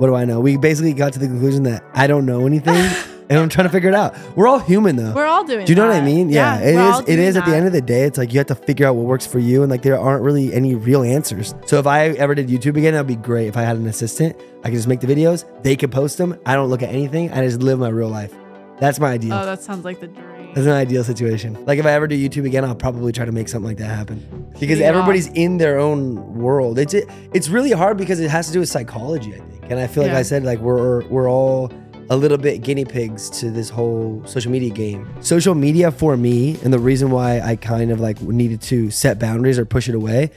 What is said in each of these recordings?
what do I know? We basically got to the conclusion that I don't know anything and I'm trying to figure it out. We're all human though. We're all doing it. do you know what I mean? Yeah, it we're is. It is at the end of the day. It's like you have to figure out what works for you, and like there aren't really any real answers. So if I ever did YouTube again, that'd be great. If I had an assistant, I could just make the videos. They could post them. I don't look at anything. I just live my real life. That's my idea. Oh, that sounds like the dream. That's an ideal situation. Like if I ever do YouTube again, I'll probably try to make something like that happen because Yeah. everybody's in their own world. It's it, it's really hard because it has to do with psychology, I think. And I feel like Yeah. I said like we're we're all a little bit guinea pigs to this whole social media game. Social media for me, and the reason why I kind of like needed to set boundaries or push it away,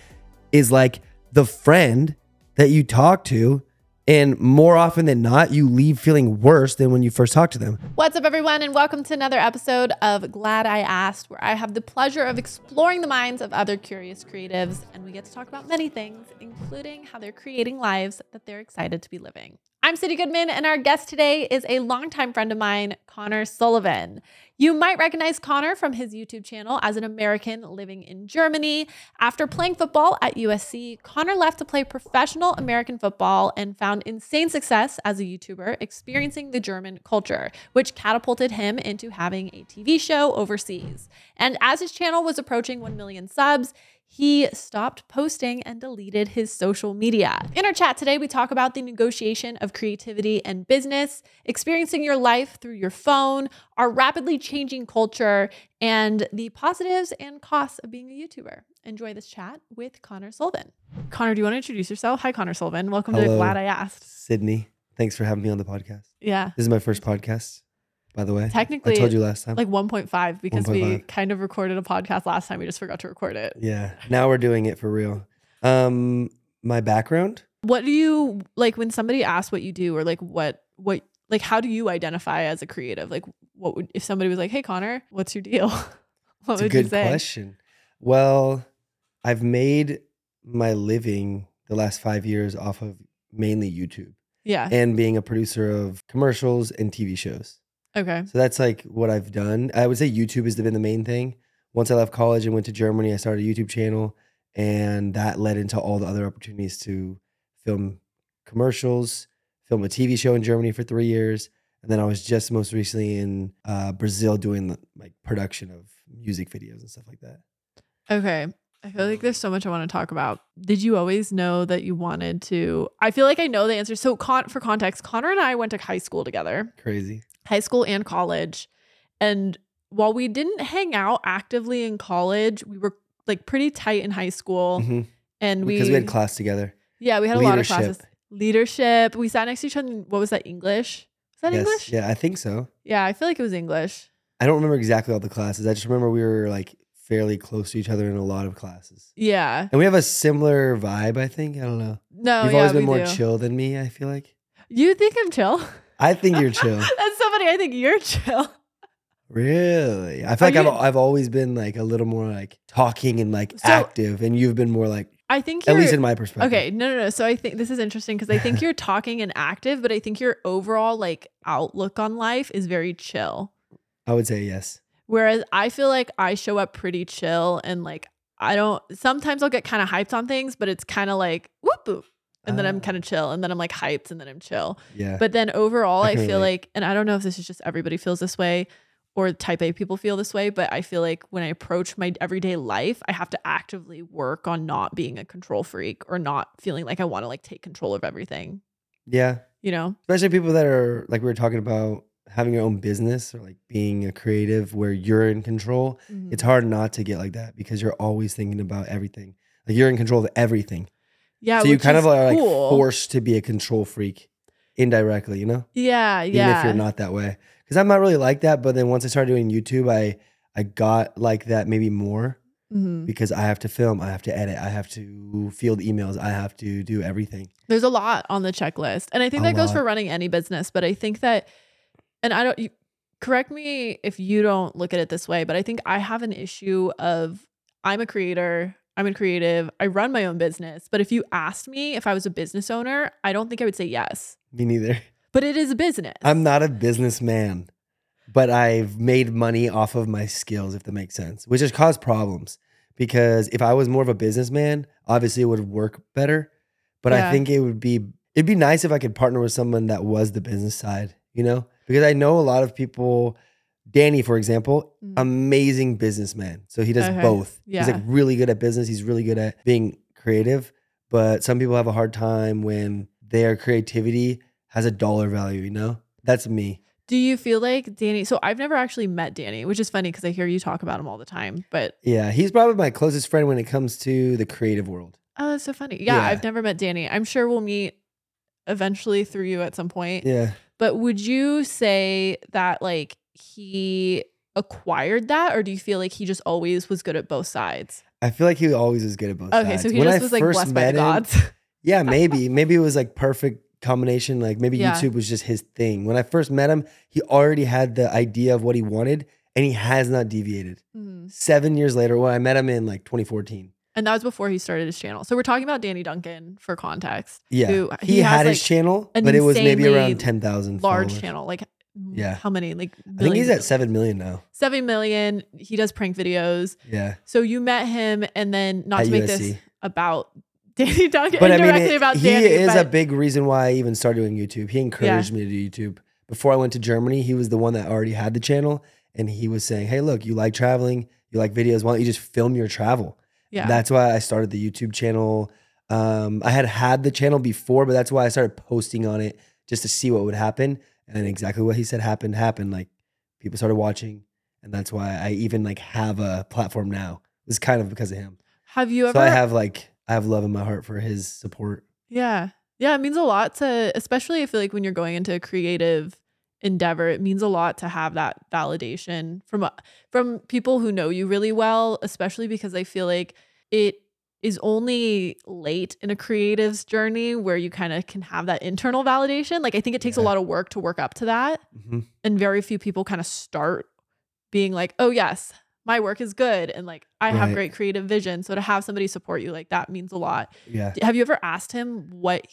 is like the friend that you talk to. And more often than not, you leave feeling worse than when you first talked to them. What's up, everyone, and welcome to another episode of Glad I Asked, where I have the pleasure of exploring the minds of other curious creatives, and we get to talk about many things, including how they're creating lives that they're excited to be living. I'm Sydney Goodman, and our guest today is a longtime friend of mine, Conner Sullivan. You might recognize Conner from his YouTube channel as an American living in Germany. After playing football at USC, Conner left to play professional American football and found insane success as a YouTuber, experiencing the German culture, which catapulted him into having a TV show overseas. And as his channel was approaching 1 million subs, he stopped posting and deleted his social media. In our chat today, we talk about the negotiation of creativity and business, experiencing your life through your phone, our rapidly changing culture, and the positives and costs of being a YouTuber. Enjoy this chat with Conner Sullivan. Conner, do you want to introduce yourself? Hi, Conner Sullivan. Welcome to Glad I Asked. Sydney, thanks for having me on the podcast. Yeah. This is my first podcast, by the way. Technically, I told you last time. Like 1.5 because we kind of recorded a podcast last time. We just forgot to record it. yeah. Now we're doing it for real. Um, my background. What do you like when somebody asks what you do or like what what like how do you identify as a creative? Like what would if somebody was like, "Hey Conner, what's your deal?" what It's a would you good say? question. Well, I've made my living the last five years off of mainly YouTube Yeah. and being a producer of commercials and TV shows. Okay. So that's like what I've done. I would say YouTube has been the main thing. Once I left college and went to Germany, I started a YouTube channel, and that led into all the other opportunities to film commercials, film a TV show in Germany for three years, and then I was just most recently in uh, Brazil doing like production of music videos and stuff like that. Okay. I feel like there's so much I want to talk about. Did you always know that you wanted to? I feel like I know the answer. So, con- for context, Conner and I went to high school together, Crazy. High school and college. And while we didn't hang out actively in college, we were like pretty tight in high school. Mhm. And we, Because we had class together. yeah, we had a lot of classes. Leadership. We sat next to each other. in- What was that? English? Was that yes. English? Yeah, I think so. Yeah, I feel like it was English. I don't remember exactly all the classes. I just remember we were like fairly close to each other in a lot of classes. Yeah. And we have a similar vibe, I think. I don't know. No, You've yeah, always been more do. chill than me, I feel like. You think I'm chill? I think you're chill. That's so funny. I think you're chill. really? I feel like Are I've, I've always been like a little more like talking and like So- active, and you've been more like, I think at you're least in my perspective. Okay, no, no, no. So I think this is interesting because I think you're talking and active, but I think your overall like outlook on life is very chill. I would say yes. Whereas I feel like I show up pretty chill and like I don't. Sometimes I'll get kind of hyped on things, but it's kind of like whoop boop, and then I'm Ah. kind of chill, and then I'm like hyped, and then I'm chill. Yeah. But then overall, I I feel relate. like, and I don't know if this is just everybody feels this way or type A people feel this way, but I feel like when I approach my everyday life, I have to actively work on not being a control freak or not feeling like I want to like take control of everything, yeah. you know? Especially people that are like we were talking about having your own business or like being a creative where you're in control. Mm-hmm. It's hard not to get like that because you're always thinking about everything. Like you're in control of everything. Yeah. so you kind of are like cool. forced to be a control freak indirectly, you know? Yeah. Even Yeah. Even if you're not that way. Because I'm not really like that. But then once I started doing YouTube, I I got like that maybe more Mhm. because I have to film, I have to edit, I have to field emails, I have to do everything. There's a lot on the checklist. And I think A that goes lot. for running any business, but I think that and I don't you, correct me if you don't look at it this way, but I think I have an issue of I'm a creator, I'm a creative, I run my own business, but if you asked me if I was a business owner, I don't think I would say yes. Me neither. But it is a business. I'm not a businessman, but I've made money off of my skills, if that makes sense, which has caused problems. Because if I was more of a businessman, obviously it would work better. But Yeah. I think it would be it'd be nice if I could partner with someone that was the business side, you know? Because I know a lot of people, Danny, for example, Mm. amazing businessman. So he does Okay. both. He's like really good at business. He's really good at being creative. But some people have a hard time when their creativity has a dollar value, you know? That's me. Do you feel like Danny? So I've never actually met Danny, which is funny because I hear you talk about him all the time. But Yeah. He's probably my closest friend when it comes to the creative world. oh, that's so funny. Yeah, Yeah. I've never met Danny. I'm sure we'll meet eventually through you at some point. Yeah. But would you say that like he acquired that, or do you feel like he just always was good at both sides? I feel like he always was good at both Okay, sides. so he When just I was like blessed by the met him- gods. Yeah, maybe. maybe it was like perfect combination. Like maybe Yeah. YouTube was just his thing. When I first met him, he already had the idea of what he wanted and he has not deviated. Mhm. Seven years later, when I met him in like 2014. And that was before he started his channel. So we're talking about Danny Duncan for context. Yeah. Who- he, he had his channel, but it was maybe around 10,000 Large followers. channel. Like Yeah. how many? Like I think he's at 7 million now. seven million. He does prank videos. Yeah. So you met him, and then not At to make USC. this about Danny Duncan, But I mean, indirectly it- about he Danny. is a big reason why I even started doing YouTube. He encouraged me to do YouTube. Before I went to Germany, he was the one that already had the channel. And he was saying, Hey, look, you like traveling, you like videos. Why don't you just film your travel? yeah. That's why I started the YouTube channel. Um, I had had the channel before, but that's why I started posting on it just to see what would happen. And then exactly what he said happened, happened. Like people started watching. And that's why I even like have a platform now. It's kind of because of him. have you ever? So I have like, I have love in my heart for his support. Yeah. Yeah, it means a lot to especially I feel like when you're going into a creative endeavor, it means a lot to have that validation from uh, from people who know you really well, especially because I feel like it is only late in a creative's journey where you kind of can have that internal validation. Like I think it takes a lot of work to work up to that, Mhm. and very few people kind of start being like, "Oh yes, my work is good," and like I have great creative vision. So to have somebody support you like that means a lot. Yeah. Have you ever asked him what,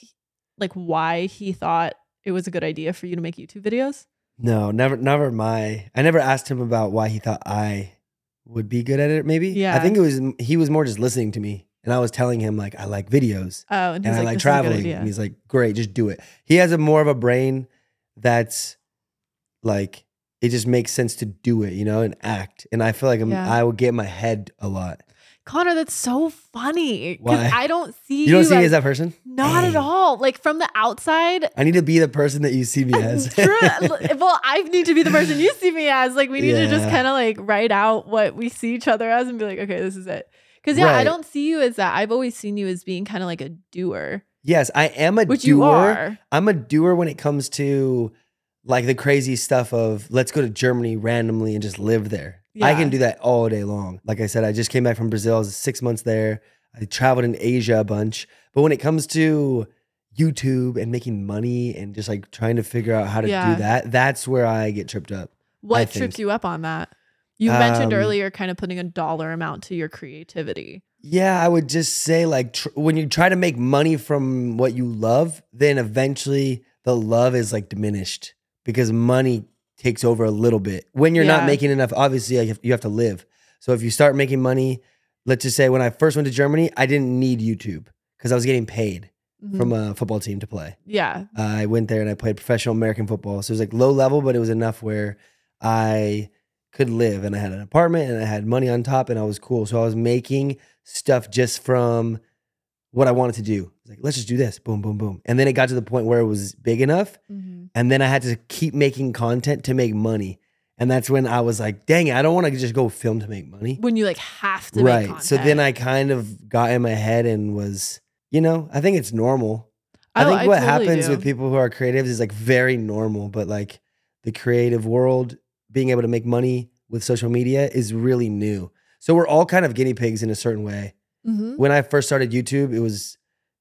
like, why he thought it was a good idea for you to make YouTube videos? No, never, never my. I never asked him about why he thought I would be good at it. Maybe. Yeah. I think it was he was more just listening to me, and I was telling him like I like videos Oh, and and I like, like "This is a good traveling, idea." and he's like, great, just do it. He has a more of a brain that's like it just makes sense to do it, you know, and act. And I feel like I'm, Yeah. I would get in my head a lot. Conner, that's so funny Why? I don't see You don't see me as- as that person? not at all. Like from the outside. I need to be the person that you see me as. True. well, I need to be the person you see me as. Like we need to just kind of like write out what we see each other as and be like, okay, this is it. Because yeah, I don't see you as that. I've always seen you as being kind of like a doer, yes, I am a which doer. you are. I'm a doer when it comes to like the crazy stuff of let's go to Germany randomly and just live there. I can do that all day long. Like I said, I just came back from Brazil. I was six months there. I traveled in Asia a bunch. But when it comes to YouTube and making money and just like trying to figure out how to Yeah. do that, that's where I get tripped up. What trips you up on that? You mentioned Um, earlier kind of putting a dollar amount to your creativity. Yeah, I would just say like tr- when you try to make money from what you love, then eventually the love is like diminished because money takes over a little bit. When you're Yeah. not making enough, obviously you have, you have to live. So if you start making money, let's just say when I first went to Germany, I didn't need YouTube because I was getting paid Mhm. from a football team to play. yeah. I went there and I played professional American football. So it was like low level, but it was enough where I could live and I had an apartment and I had money on top and I was cool. So I was making stuff just from what I wanted to do. Like, let's just do this. Boom, boom, boom. And then it got to the point where it was big enough. Mhm. And then I had to keep making content to make money. And that's when I was like, dang it, I don't want to just go film to make money. When you like have to Right. make content. So then I kind of got in my head and was, you know, I think it's normal. I Oh, think I what totally happens do. with people who are creatives is like very normal, but like the creative world, being able to make money with social media is really new. So we're all kind of guinea pigs in a certain way. Mhm. When I first started YouTube, it was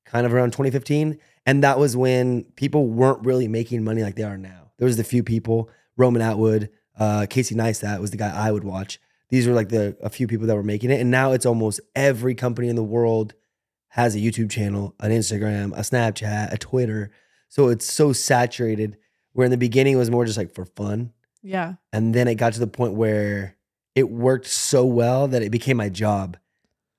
kind of around 2015. And that was when people weren't really making money like they are now. There was the few people, Roman Atwood, uh, Casey Neistat was the guy I would watch. These were like the a few people that were making it. And now it's almost every company in the world has a YouTube channel, an Instagram, a Snapchat, a Twitter. So it's so saturated. Where in the beginning it was more just like for fun. Yeah. And then it got to the point where it worked so well that it became my job.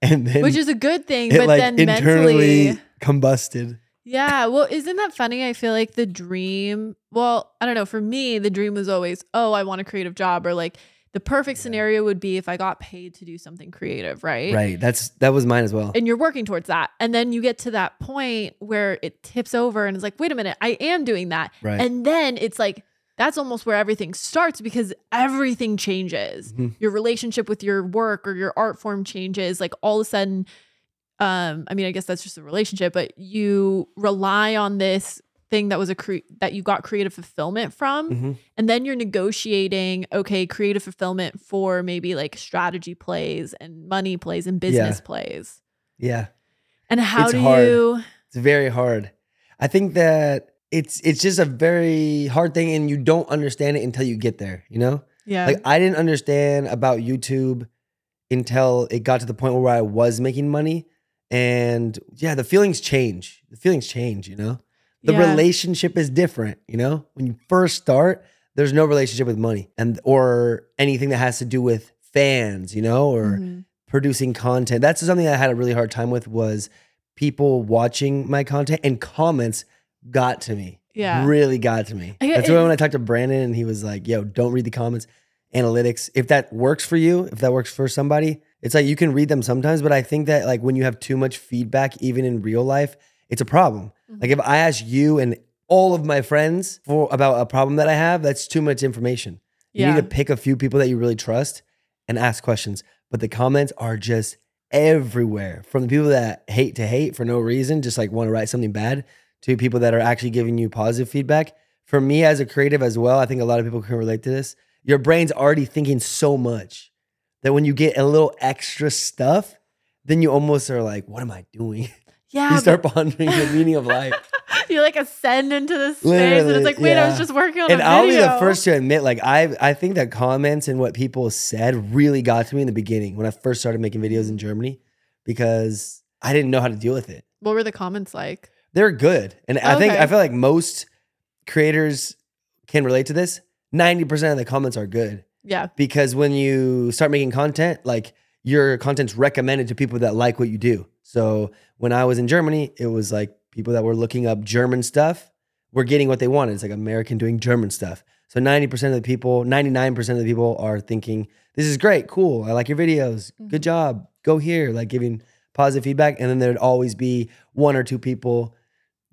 And then Which is a good thing, it but like then internally mentally combusted. Yeah. Well, isn't that funny? I feel like the dream, well, I don't know. For me, the dream was always, oh, I want a creative job, or like the perfect Yeah. scenario would be if I got paid to do something creative, right? Right. That's that was mine as well. And you're working towards that. And then you get to that point where it tips over and it's like, wait a minute, I am doing that. Right. And then it's like, that's almost where everything starts because everything changes. Mhm. Your relationship with your work or your art form changes. Like all of a sudden, um, I mean, I guess that's just a relationship, but you rely on this thing that was a cre- that you got creative fulfillment from, Mhm. and then you're negotiating, okay, creative fulfillment for maybe like strategy plays and money plays and business plays. Yeah. And how It's do hard. you? It's very hard. I think that it's it's just a very hard thing and you don't understand it until you get there, you know? Yeah. Like I didn't understand about YouTube until it got to the point where I was making money. And yeah, the feelings change. The feelings change, you know? The Yeah. relationship is different, you know? When you first start, there's no relationship with money and or anything that has to do with fans, you know, or Mhm. producing content. That's something I had a really hard time with was people watching my content and comments got to me. Yeah. Really got to me. That's it- why when I talked to Brandon and he was like, yo, don't read the comments. Analytics. If that works for you, if that works for somebody, it's like you can read them sometimes, but I think that like when you have too much feedback, even in real life, it's a problem. Mhm. Like if I ask you and all of my friends for about a problem that I have, that's too much information. You yeah. need to pick a few people that you really trust and ask questions. But the comments are just everywhere from the people that hate to hate for no reason, just like want to write something bad, to people that are actually giving you positive feedback. For me as a creative as well, I think a lot of people can relate to this. Your brain's already thinking so much that when you get a little extra stuff, then you almost are like, what am I doing? yeah. you start pondering the meaning of life. you like ascend into this space and it's like, wait, I was just working on and I'll be the first to admit, like I, I think that comments and what people said really got to me in the beginning when I first started making videos in Germany, because I didn't know how to deal with it. What were the comments like? They're good, and I think I feel like most creators can relate to this. Ninety percent of the comments are good Yeah. because when you start making content, like your content's recommended to people that like what you do. So when I was in Germany, it was like people that were looking up German stuff were getting what they wanted. It's like American doing German stuff. So 90% of the people, 99% of the people are thinking, this is great, cool. I like your videos. Good Mhm. job. Go here, like giving positive feedback. And then there'd always be one or two people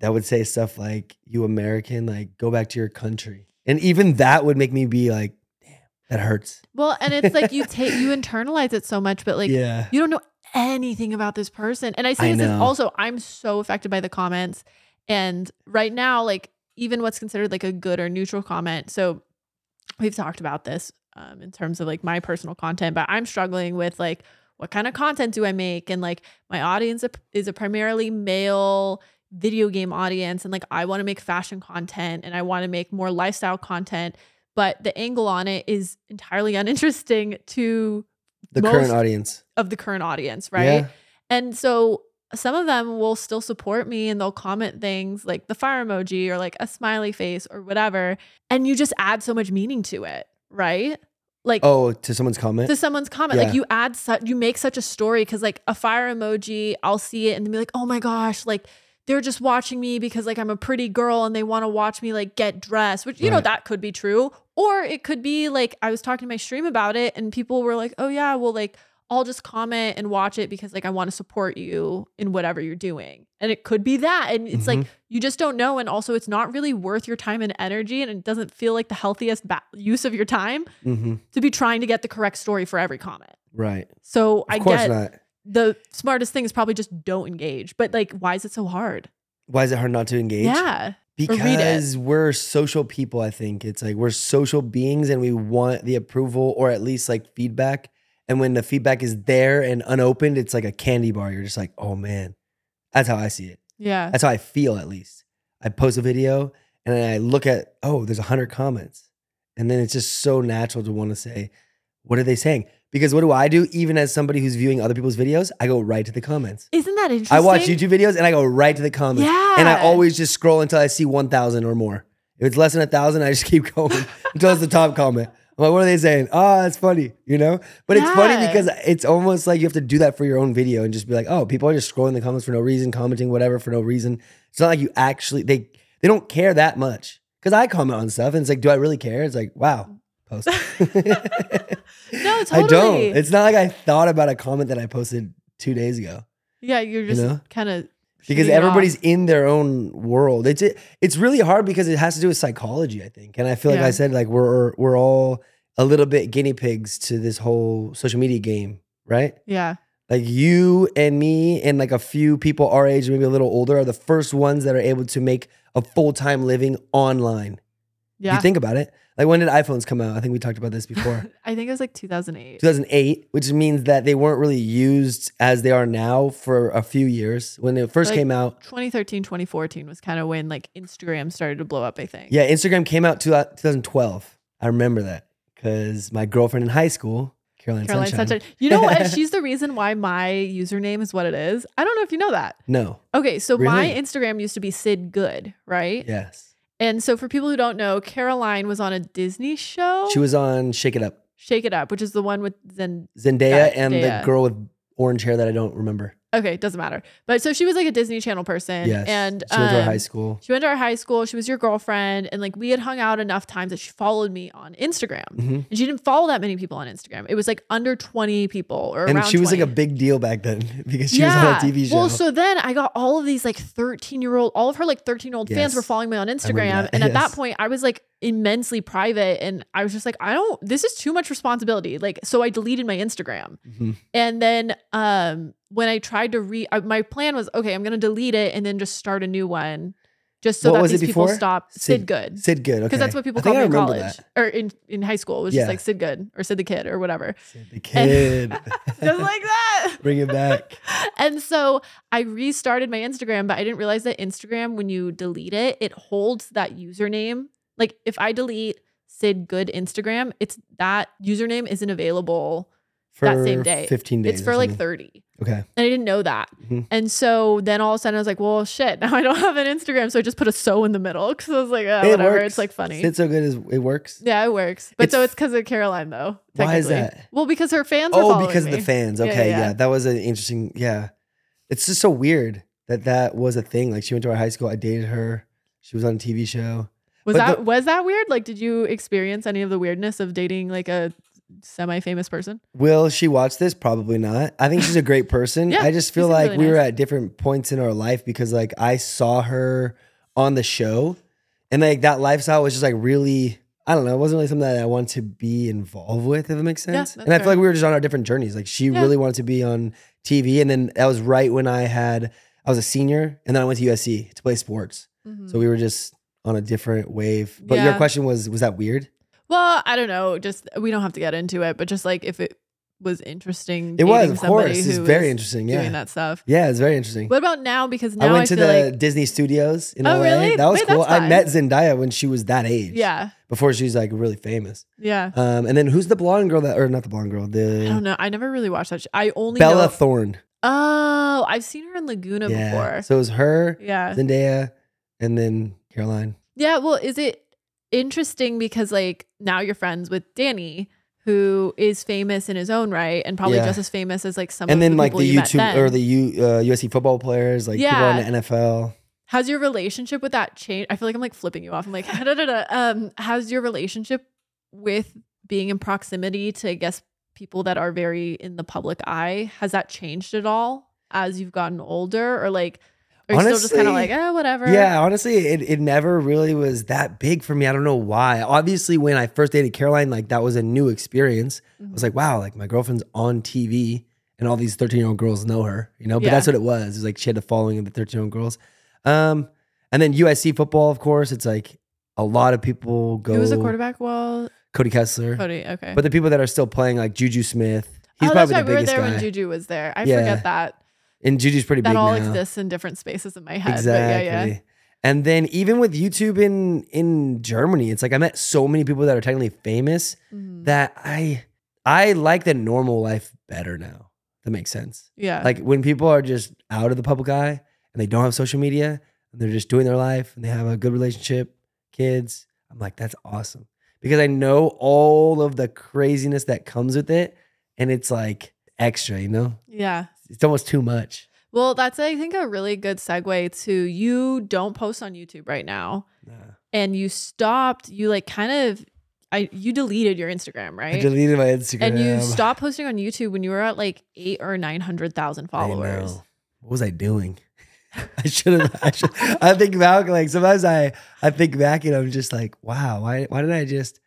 that would say stuff like, you American, like go back to your country. And even that would make me be like, damn, that hurts. Well, and it's like you take you internalize it so much, but like yeah. you don't know anything about this person. And I say I this is also I'm so affected by the comments. And right now, like even what's considered like a good or neutral comment. So we've talked about this um, in terms of like my personal content, but I'm struggling with like what kind of content do I make? And like my audience is a primarily male video game audience. And like I want to make fashion content and I want to make more lifestyle content. But the angle on it is entirely uninteresting to The current audience. of the current audience, right? Yeah. And so some of them will still support me and they'll comment things like the fire emoji or like a smiley face or whatever. And you just add so much meaning to it, right? Like Oh, to someone's comment? to someone's comment, Yeah. like you add such, you make such a story because like a fire emoji, I'll see it and then be like, oh my gosh, like they're just watching me because like I'm a pretty girl and they want to watch me like get dressed, which you know that could be true, or it could be like I was talking to my stream about it and people were like, oh yeah, well like I'll just comment and watch it because like I want to support you in whatever you're doing, and it could be that, and it's like Mhm. you just don't know, and also it's not really worth your time and energy, and it doesn't feel like the healthiest ba- use of your time hmm to be trying to get the correct story for every comment. Right. So Of I get not. The smartest thing is probably just don't engage. But like, why is it so hard? Why is it hard not to engage? Yeah. Because we're social people, I think. It's like we're social beings and we want the approval or at least like feedback. And when the feedback is there and unopened, it's like a candy bar. You're just like, oh man. That's how I see it. Yeah. That's how I feel at least. I post a video and then I look at, oh, there's a hundred comments. And then it's just so natural to want to say, what are they saying? Because what do I do? Even as somebody who's viewing other people's videos, I go right to the comments. Isn't that interesting? I watch YouTube videos and I go right to the comments. Yeah. And I always just scroll until I see 1,000 or more. If it's less than a thousand, I just keep going until it's the top comment. I'm like, what are they saying? Oh, it's funny, you know? But it's funny because it's almost like you have to do that for your own video and just be like, oh, people are just scrolling the comments for no reason, commenting whatever for no reason. It's not like you actually they they don't care that much. Because I comment on stuff and it's like, do I really care? It's like, wow, post. No, totally. I don't. It's not like I thought about a comment that I posted two days ago. yeah, you're just know? kind of because everybody's in their own world. It's it, it's really hard because it has to do with psychology, I think. And I feel like Yeah. I said like we're we're all a little bit guinea pigs to this whole social media game, right? yeah, Like you and me and like a few people our age, maybe a little older, are the first ones that are able to make a full time living online. yeah. You think about it. Like when did iPhones come out? I think we talked about this before. I think it was like 2008. 2008, which means that they weren't really used as they are now for a few years. When it first Like- came out, 2013, 2014 was kind of when like Instagram started to blow up. I think. Yeah, Instagram came out two, uh, 2012. I remember that because my girlfriend in high school, Caroline, Caroline Sunshine. Sunshine. You know what? She's the reason why my username is what it is. I don't know if you know that. No. Okay, so my Instagram used to be Sid Good, right? Yes. And so for people who don't know, Caroline was on a Disney show, She was on Shake It Up. Shake It Up, which is the one with Zen. Zendaya Yeah, and the girl with orange hair that I don't remember. Okay, it doesn't matter. But so she was like a Disney Channel person, yes. and she went to our um, high school. She went to our high school. She was your girlfriend, and like we had hung out enough times that she followed me on Instagram. Mhm. And she didn't follow that many people on Instagram. It was like under 20 people or And she was like a big deal back then because she was on a TV show. Well, so then I got all of these like 13 year old, all of her like 13 year old fans were following me on Instagram. And at that point, I was like immensely private. And I was just like, I don't, this is too much responsibility. Like, so I deleted my Instagram. Mhm. And then um when I tried to re, uh, my plan was, okay, I'm going to delete it and then just start a new one just so What that these people stop. Sid, Sid- Good. Sid Good. Okay. Because that's what people I call me in college that. or in, in high school. It was Yeah. just like Sid Good or Sid the Kid or whatever. Sid the Kid. Just like that. Bring it back. And so I restarted my Instagram, but I didn't realize that Instagram, when you delete it, it holds that username. Like if I delete Sid Good Instagram, it's that username isn't available For that same day. 15 days. It's for like 30. Okay. And I didn't know that. Mhm. And so then all of a sudden I was like, well, shit, now I don't have an Instagram. So I just put a so in the middle because I was like, ah, It whatever. works. It's like funny. It's So Good it works. yeah, it works. But It's- so it's because of Caroline, though. Why is that? Well, because her fans are Oh, because of me. the fans. Okay, yeah, yeah, yeah. that was an interesting. Yeah, it's just so weird that that was a thing. Like she went to our high school. I dated her. She was on a TV show. Was But that the- was that weird? Like, did you experience any of the weirdness of dating like a semi-famous person? Will she watch this? Probably not. I think she's a great person. Yeah, I just feel like really we were at different points in our life because like I saw her on the show, and like that lifestyle was just like really. I don't know. It wasn't really something that I wanted to be involved with, if it makes sense. that's and I feel fair. like we were just on our different journeys. Like she Yeah. really wanted to be on TV, and then that was right when I had I was a senior, and then I went to USC to play sports. So we were just on a different wave. But your Mm-hmm. Question was, was that weird? Well, I don't know. Just we don't have to get into it, but just like if it was interesting, It was, of course. It's very interesting. doing Yeah. that stuff. Yeah, it's very interesting. What about now? Because now I I, went to feel the like Disney Studios in Oh, LA. really? That was Wait, cool. I met Zendaya when she was that age. yeah, Before she was like really famous. yeah. Um, and then who's the blonde girl that, or not the blonde girl, I don't know. I never really watched that. Sh- I only Bella know. Thorne. oh, I've seen her in Laguna Yeah. before. So it was her, Yeah. Zendaya, and then Caroline. Yeah, well, is it interesting because like now you're friends with Danny, who is famous in his own right and probably Yeah. just as famous as like some and of then the like the you met YouTube then. or the U, uh, USC football players, like Yeah. people in the NFL. How's your relationship with that change? I feel like I'm like flipping you off. I'm like, da, da, da. um, how's your relationship with being in proximity to I guess people that are very in the public eye? Has that changed at all as you've gotten older, or like, are you still just kind of Honestly, like, eh, whatever? Yeah, honestly, it, it never really was that big for me. I don't know why. Obviously, when I first dated Caroline, like that was a new experience. I was like, wow, like my girlfriend's on TV and all these 13 year old girls know her, you know? But Yeah. that's what it was. It was like she had the following of the 13 year old girls. Um, and then USC football, of course, it's like a lot of people go. Who was the quarterback? Well, Cody Kessler. Cody. Okay. But the people that are still playing, like Juju Smith, he's oh, that's probably right. the We were there guy. when Juju was there. I Yeah. forget that. And Juju's pretty That big That all now. exists in different spaces in my head. Exactly. But yeah, yeah. And then even with YouTube in in Germany, it's like I met so many people that are technically famous Mhm. that I I like the normal life better now. That makes sense. Yeah. Like when people are just out of the public eye and they don't have social media and they're just doing their life and they have a good relationship, kids, I'm like that's awesome. Because I know all of the craziness that comes with it and it's like extra, you know? yeah. It's almost too much. Well, that's I think a really good segue to you don't post on YouTube right now. Nah. And you stopped, you like kind of I you deleted your Instagram, right? I deleted my Instagram. and you stopped posting on YouTube when you were at like eight or nine hundred thousand followers. What was I doing? I should have. I should. I think back. Like sometimes I, I think back and I'm just like, wow. Why? Why did I just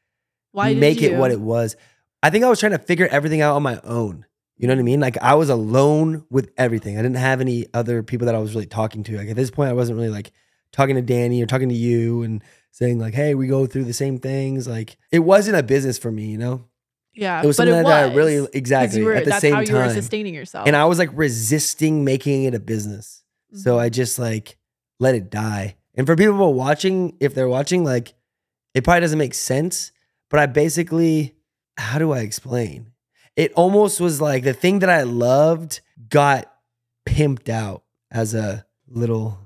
Why did make it what it was? I think I was trying to figure everything out on my own. You know what I mean? Like I was alone with everything. I didn't have any other people that I was really talking to. Like at this point, I wasn't really like talking to Danny or talking to you and saying like, "Hey, we go through the same things." Like it wasn't a business for me. You know, Yeah, it was but something it that I was, really 'cause exactly you were, at the that's same how you were time. sustaining yourself. and I was like resisting making it a business. So Mhm. I just like let it die. And for people watching, if they're watching, like it probably doesn't make sense, but I basically, how do I explain? It almost was like the thing that I loved got pimped out as a little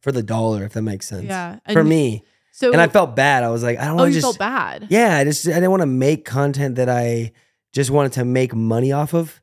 for the dollar, if that makes sense. yeah, For me. So And I felt bad. I was like, I don't oh, want you to just felt bad. yeah, I just I didn't want to make content that I just wanted to make money off of.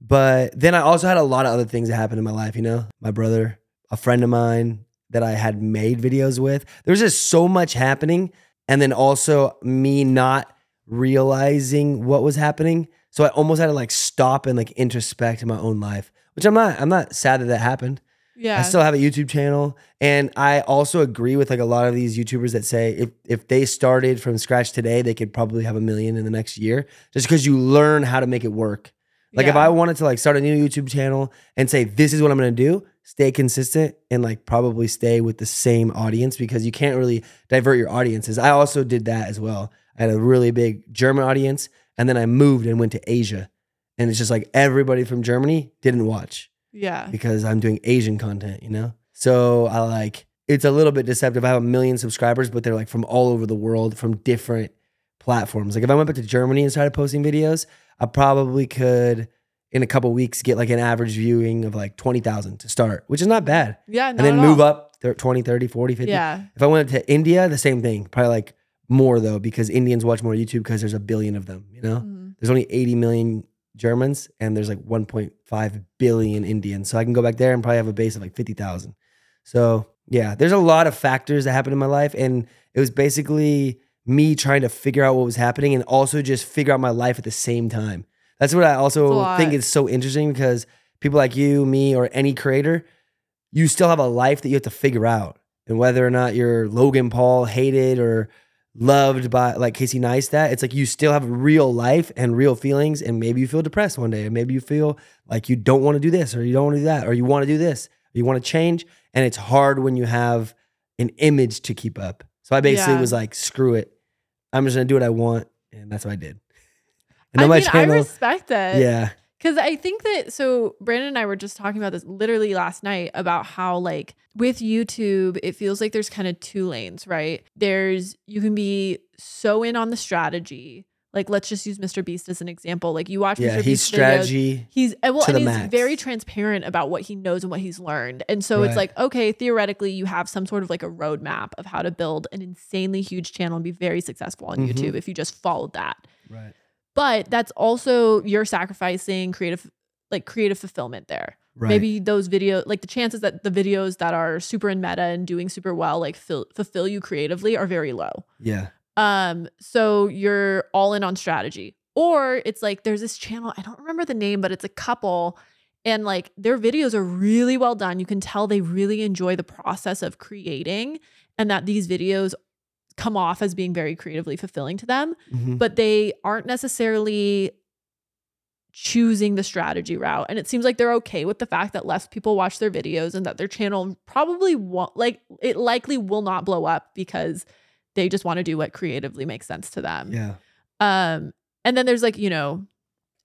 But then I also had a lot of other things that happened in my life, you know? My brother, a friend of mine that I had made videos with. There was just so much happening and then also me not realizing what was happening. So I almost had to like stop and like introspect in my own life, which I'm not I'm not sad that that happened. Yeah, I still have a YouTube channel, and I also agree with like a lot of these YouTubers that say if if they started from scratch today, they could probably have a million in the next year, just because you learn how to make it work. Like if I wanted to like start a new YouTube channel and say this is what I'm gonna do, stay consistent and like probably stay with the same audience because you can't really divert your audiences. I also did that as well. I had a really big German audience, and then I moved and went to Asia, and it's just like everybody from Germany didn't watch yeah, because I'm doing Asian content, you know? So I like it's a little bit deceptive. I have a million subscribers, but they're like from all over the world from different platforms. Like if I went back to Germany and started posting videos, I probably could in a couple weeks get like an average viewing of like 20,000 to start, which is not bad. yeah, and then move up thir- 20, 30, 40, 50. Yeah, If I went to India, the same thing. Probably like more though because Indians watch more YouTube because there's a billion of them, you know? Mhm. there's only 80 million Germans and there's like 1.5 billion Indians. So I can go back there and probably have a base of like 50,000. So yeah, there's a lot of factors that happened in my life. And it was basically me trying to figure out what was happening and also just figure out my life at the same time. That's what I also think is so interesting because people like you, me, or any creator, you still have a life that you have to figure out. And whether or not you're Logan Paul hated or loved by like Casey Neistat, it's like you still have real life and real feelings, and maybe you feel depressed one day, and maybe you feel like you don't want to do this or you don't want to do that, or you want to do this, or you want to change, and it's hard when you have an image to keep up. So I basically Yeah. was like, screw it, I'm just gonna do what I want, and that's what I did. And I mean, my channel, I respect it. yeah, Because I think that so Brandon and I were just talking about this literally last night about how like with YouTube, it feels like there's kind of two lanes, right? There's you can be so in on the strategy. Like let's just use Mr. Beast as an example. Like you watch yeah, Mr. he's Beast videos, strategy. He's well, to and he's max. very transparent about what he knows and what he's learned. And so it's like, okay, theoretically, you have some sort of like a roadmap of how to build an insanely huge channel and be very successful on Mhm. YouTube if you just followed that Right. But that's also you're sacrificing creative like creative fulfillment there Right. maybe those video like the chances that the videos that are super in meta and doing super well like fill, fulfill you creatively are very low Yeah. um so you're all in on strategy or it's like there's this channel i don't remember the name but it's a couple and like their videos are really well done you can tell they really enjoy the process of creating and that these videos come off as being very creatively fulfilling to them Mhm. but they aren't necessarily choosing the strategy route. And it seems like they're okay with the fact that less people watch their videos and that their channel probably won't, like, it likely will not blow up because they just want to do what creatively makes sense to them. Yeah. Um, and then there's like, you know,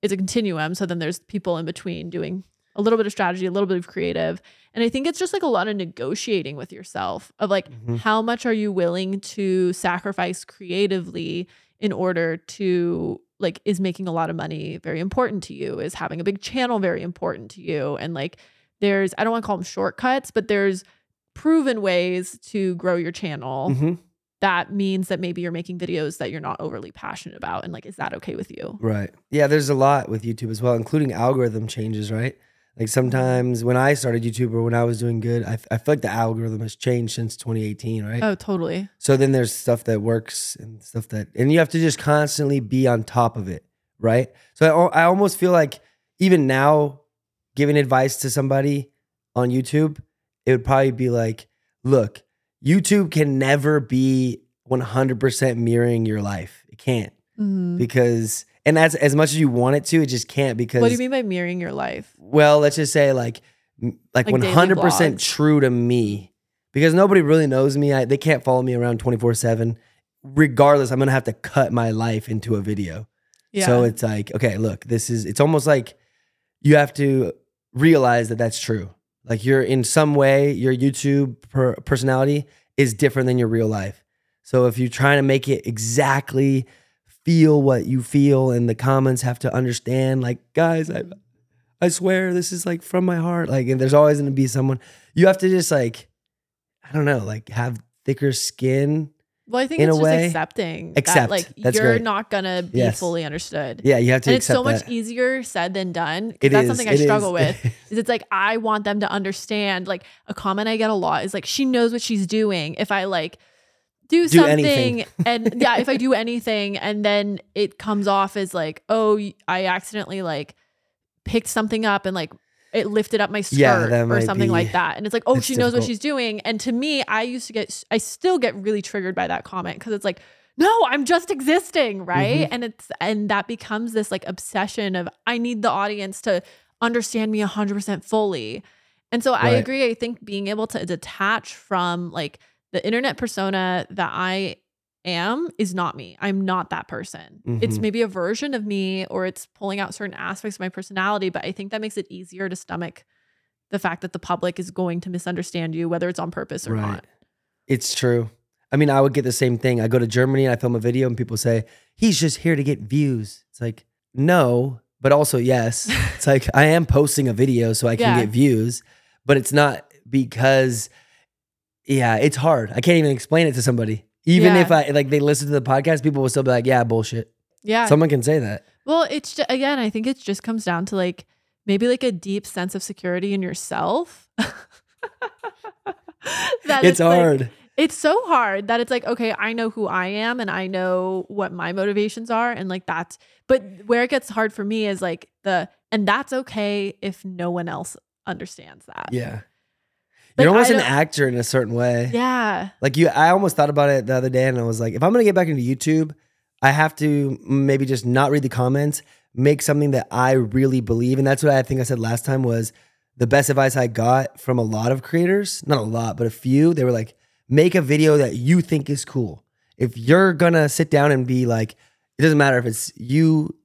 it's a continuum. So then there's people in between doing a little bit of strategy, a little bit of creative. And I think it's just like a lot of negotiating with yourself of like, Mhm. how much are you willing to sacrifice creatively in order to like is making a lot of money very important to you is having a big channel very important to you and like there's i don't want to call them shortcuts but there's proven ways to grow your channel Mhm. that means that maybe you're making videos that you're not overly passionate about and like is that okay with you Right. Yeah, there's a lot with YouTube as well, including algorithm changes, right? Like sometimes when I started YouTube or when I was doing good, I feel like the algorithm has changed since 2018, right? Oh, totally. So then there's stuff that works and stuff that, and you have to just constantly be on top of it, right? So I, I almost feel like even now, giving advice to somebody on YouTube, it would probably be like, look, YouTube can never be 100% mirroring your life. It can't Mhm. because, and that's as much as you want it to, it just can't because, What do you mean by mirroring your life? well, let's just say like, like, Like 100% true to me because nobody really knows me. I, they can't follow me around 24 7. Regardless, I'm to have to cut my life into a video. Yeah. So it's like, okay, look, this is, it's almost like you have to realize that that's true. Like you're in some way, your YouTube per- personality is different than your real life. So if you're trying to make it exactly feel what you feel and the comments have to understand, like, guys, I, I swear this is like from my heart. Like, and there's always going to be someone, you have to just like, I don't know, like have thicker skin. well, I think in it's a just way, accepting accept. that like That's you're great. not gonna be Yes. fully understood. Yeah, you have to and it's so much easier said than done. It that's is, something I it struggle is. with. Is it's like I want them to understand. Like a comment I get a lot is like she knows what she's doing. If I like do, Do something and yeah, if I do anything and then it comes off as like, oh, I accidentally like picked something up and like it lifted up my skirt Yeah, or something be- like that. And it's like, oh, she knows what she's doing. And to me, I used to get, I still get really triggered by that comment because it's like, no, I'm just existing, right? Mhm. And it's, and that becomes this like obsession of I need the audience to understand me 100% fully. And so I agree. I think being able to detach from like the internet persona that I am is not me. I'm not that person. It's Mhm. maybe a version of me or it's pulling out certain aspects of my personality, but I think that makes it easier to stomach the fact that the public is going to misunderstand you, whether it's on purpose or Right. not. It's true. I mean, I would get the same thing. I go to Germany and I film a video and people say, he's just here to get views. It's like, no, but also yes. It's like, I am posting a video so I can Yeah. get views, but it's not because, yeah, it's hard. I can't even explain it to somebody. Even Yeah. if I, like, they listen to the podcast, people will still be like, yeah, bullshit. Yeah. Someone can say that. Well, it's ju- again, I think it just comes down to like maybe like a deep sense of security in yourself. that it's like- hard. it's so hard that it's like, okay, I know who I am and I know what my motivations are. And like that's, but where it gets hard for me is like the, and that's okay if no one else understands that. yeah. Like, You're almost an actor in a certain way. Yeah. Like you, I almost thought about it the other day, and I was like, if I'm gonna get back into YouTube, I have to maybe just not read the comments, make something that I really believe, and that's what I think I said last time was the best advice I got from a lot of creators, not a lot, but a few. They were like, make a video that you think is cool. If you're gonna sit down and be like, it doesn't matter if it's you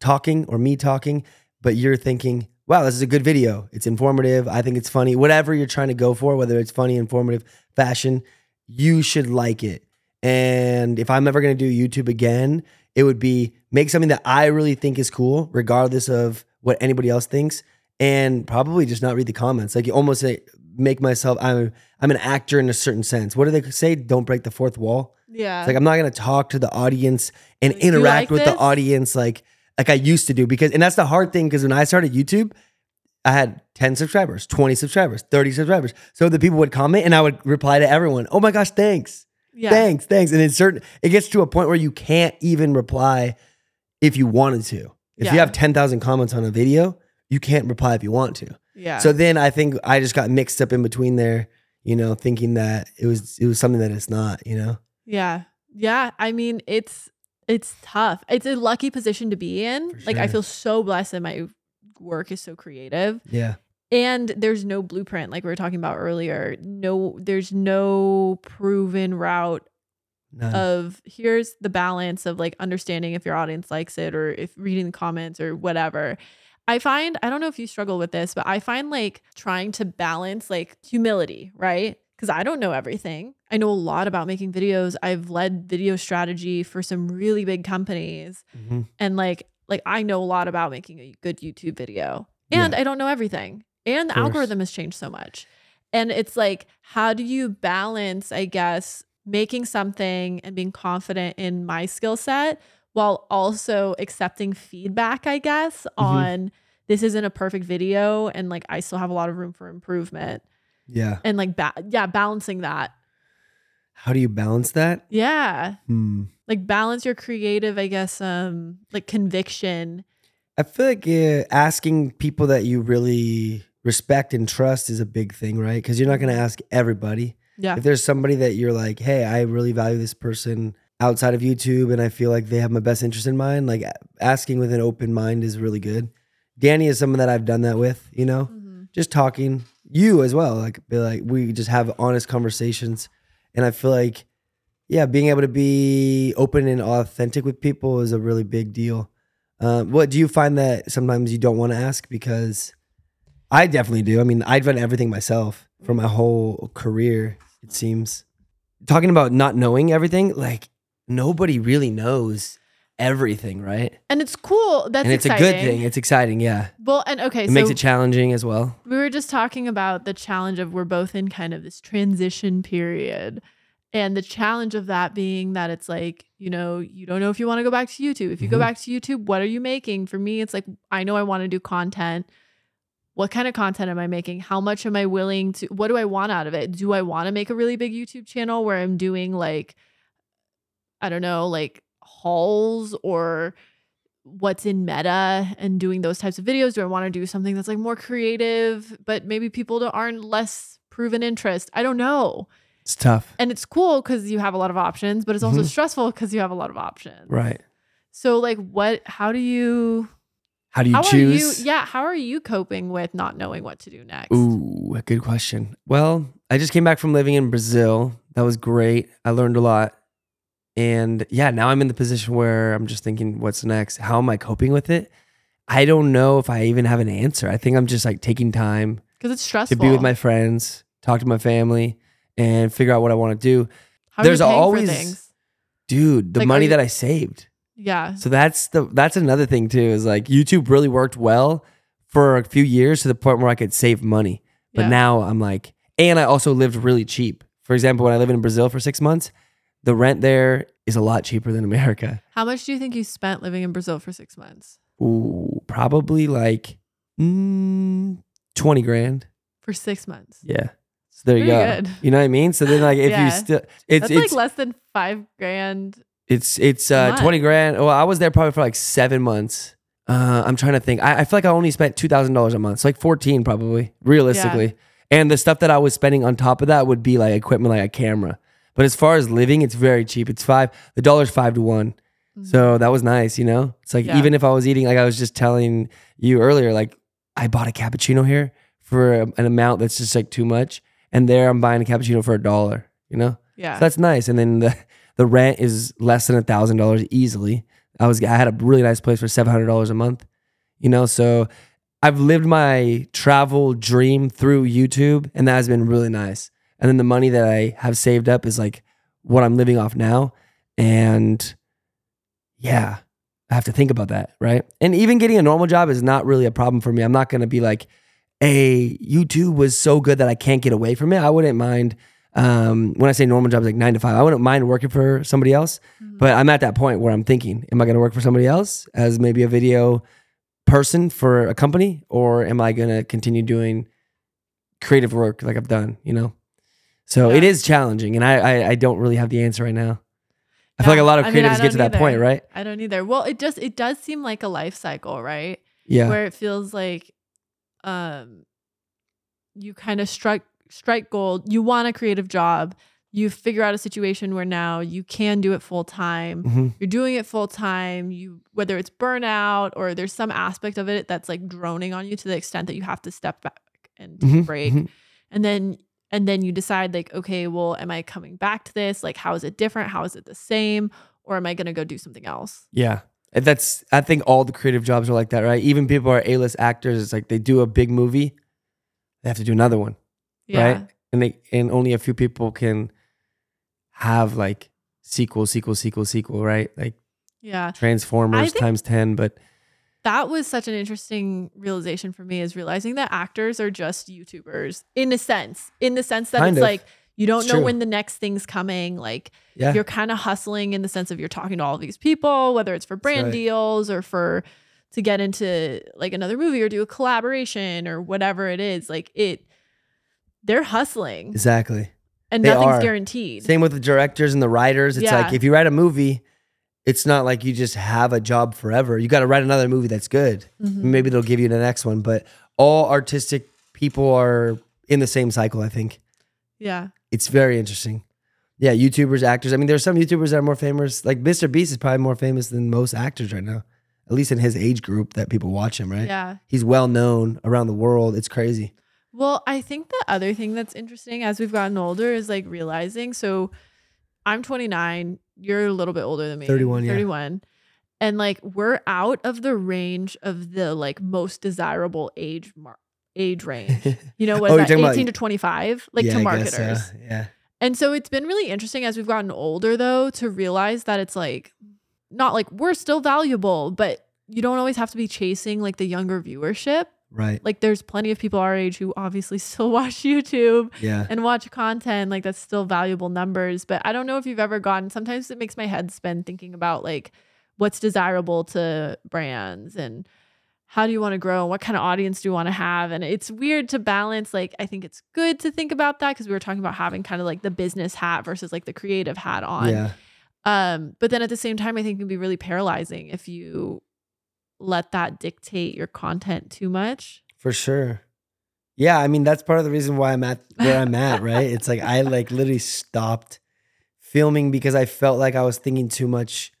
talking or me talking, but you're thinking, wow, this is a good video. It's informative. I think it's funny. Whatever you're trying to go for, whether it's funny, informative, fashion, you should like it. And if I'm ever going to do YouTube again, it would be make something that I really think is cool, regardless of what anybody else thinks, and probably just not read the comments. Like you almost say, make myself. I'm I'm an actor in a certain sense. What do they say? Don't break the fourth wall. Yeah. It's like I'm not gonna talk to the audience and Like, "Do you interact like with this?" the audience like like I used to do because and that's the hard thing because when I started YouTube, I had 10 subscribers, 20 subscribers, 30 subscribers. So the people would comment and I would reply to everyone, oh my gosh, thanks. yeah. Thanks, thanks. And it's certain it gets to a point where you can't even reply if you wanted to. If Yeah. you have 10,000 comments on a video, you can't reply if you want to. Yeah. So then I think I just got mixed up in between there, you know, thinking that it was it was something that it's not, you know. Yeah. Yeah. I mean, it's it's tough. It's a lucky position to be in. For Like I feel so blessed that my work is so creative. Yeah. And there's no blueprint like we were talking about earlier. No there's no proven route None. of here's the balance of like understanding if your audience likes it or if reading the comments or whatever. I find, I don't know if you struggle with this, but I find like trying to balance like humility, right? Because I don't know everything. I know a lot about making videos. I've led video strategy for some really big companies Mhm. and like like I know a lot about making a good YouTube video. And I don't know everything. And the algorithm has changed so much. And it's like how do you balance, I guess, making something and being confident in my skill set while also accepting feedback, I guess, Mm-hmm. on this isn't a perfect video and like I still have a lot of room for improvement Yeah. and like ba- yeah, balancing that. How do you balance that? Yeah. Hmm. Like balance your creative, I guess um like conviction. I feel like uh, asking people that you really respect and trust is a big thing, right? Because you're not going to ask everybody. Yeah. If there's somebody that you're like, hey, I really value this person outside of YouTube and I feel like they have my best interest in mind, like asking with an open mind is really good. Danny is someone that I've done that with, you know, Mhm. just talking. You as well, like be like we just have honest conversations, and I feel like, yeah, being able to be open and authentic with people is a really big deal. Um, what do you find that sometimes you don't want to ask because I definitely do. I mean, I've done everything myself for my whole career. It seems talking about not knowing everything, like nobody really knows everything, right? And it's cool. That's and it's exciting. a good thing. It's exciting, yeah. Well, and okay, It so makes it challenging as well. we were just talking about the challenge of we're both in kind of this transition period. And the challenge of that being that it's like, you know, you don't know if you want to go back to YouTube. If you go Mhm. back to YouTube, what are you making? For me, it's like, I know I want to do content. What kind of content am I making? How much am I willing to, what do I want out of it? Do I want to make a really big YouTube channel where I'm doing like, I don't know, like hauls or what's in meta and doing those types of videos? Do I want to do something that's like more creative, but maybe people don't- aren't less proven interest? I don't know. It's tough. And it's cool because you have a lot of options, but it's also Mhm. stressful because you have a lot of options. Right. So like what how do you How do you how choose? are you yeah, how are you coping with not knowing what to do next? Ooh, a good question. Well, I just came back from living in Brazil. That was great. I learned a lot. And yeah, now I'm in the position where I'm just thinking, what's next? How am I coping with it? I don't know if I even have an answer. I think I'm just like taking time Because it's stressful to be with my friends, talk to my family, and figure out what I want to do. how are there's always- for things? Dude, the Like, money you- that I saved. Yeah. So that's the that's another thing too. Is like YouTube really worked well for a few years to the point where I could save money. But Yeah. now I'm like, and I also lived really cheap. For example, when I lived in Brazil for six months, the rent there is a lot cheaper than America. How much do you think you spent living in Brazil for six months? Ooh, probably like mm, twenty grand. For six months. Yeah. So there you go. good. You know what I mean? So then like if Yeah. you still it's That's it's like less than five grand. It's it's uh, month. twenty grand. Well, I was there probably for like seven months. Uh, I'm trying to think. I, I feel like I only spent two thousand dollars a month. It's like fourteen probably, realistically. And the stuff that I was spending on top of that would be like equipment, like a camera. But as far as living, it's very cheap. It's five. The dollar's five to one. So that was nice. You know, it's like Mm-hmm. Yeah. even if I was eating, like I was just telling you earlier, like I bought a cappuccino here for an amount that's just like too much, and there I'm buying a cappuccino for a dollar. You know. yeah. So that's nice. And then the the rent is less than a thousand dollars easily. I was I had a really nice place for seven hundred dollars a month. You know, so I've lived my travel dream through YouTube, and that has been really nice. And then the money that I have saved up is like what I'm living off now. And yeah, I have to think about that, right? And even getting a normal job is not really a problem for me. I'm not gonna be like, hey, YouTube was so good that I can't get away from it. I wouldn't mind um, when I say normal jobs, like nine to five, I wouldn't mind working for somebody else. Mhm. But I'm at that point where I'm thinking, am I going to work for somebody else as maybe a video person for a company, or am I going to continue doing creative work like I've done? You know, so it Yeah. is challenging, and I, I I don't really have the answer right now. I feel like a lot of I mean, I creatives get to that point, right? I don't either. Well, it just it does seem like a life cycle, right? Yeah, Where it feels like um you kind of strike strike gold. You want a creative job. You figure out a situation where now you can do it full time. hmm You're doing it full time. You whether it's burnout or there's some aspect of it that's like droning on you to the extent that you have to step back and take a Mhm, break. mhm. And then and then you decide like, okay, well, am I coming back to this? Like, how is it different? How is it the same? Or am I gonna go do something else? yeah. And That's I think all the creative jobs are like that, right? Even people are A-list actors. It's like they do a big movie, they have to do another one. Yeah. right? And they and only a few people can have like sequel, sequel, sequel, sequel, right? Like Yeah. Transformers think- times ten. But That was such an interesting realization for me is realizing that actors are just YouTubers in a sense, in the sense that Kind it's of. like you don't It's know true. when the next thing's coming. Like yeah, you're kind of hustling in the sense of you're talking to all of these people, whether it's for brand right. deals or for to get into like another movie or do a collaboration or whatever it is. Like it, they're hustling Exactly. and They nothing's are. guaranteed. Same with the directors and the writers. It's Yeah. like if you write a movie, it's not like you just have a job forever. You got to write another movie that's good. Mhm. Maybe they'll give you the next one, but all artistic people are in the same cycle, I think. Yeah. It's very interesting. Yeah, YouTubers, actors. I mean, there's some YouTubers that are more famous. Like Mr. Beast is probably more famous than most actors right now, at least in his age group that people watch him, right? Yeah. He's well known around the world. It's crazy. Well, I think the other thing that's interesting as we've gotten older is like realizing. So I'm 29. You're a little bit older than me. 31, yeah. 31. And like we're out of the range of the like most desirable age mar- age range. You know, what Oh, is that? talking about- 18 to 25, like Yeah, to I marketers. guess, uh, yeah. And so it's been really interesting as we've gotten older though to realize that it's like not like we're still valuable, but you don't always have to be chasing like the younger viewership. Right. Like there's plenty of people our age who obviously still watch YouTube Yeah. and watch content like that's still valuable numbers, but I don't know if you've ever gotten sometimes it makes my head spin thinking about like what's desirable to brands and how do you want to grow and what kind of audience do you want to have and it's weird to balance like i think it's good to think about that because we were talking about having kind of like the business hat versus like the creative hat on Yeah. um but then at the same time i think it can be really paralyzing if you let that dictate your content too much For sure. Yeah, I mean that's part of the reason why I'm at where I'm at, right? It's like I like literally stopped filming because I felt like I was thinking too much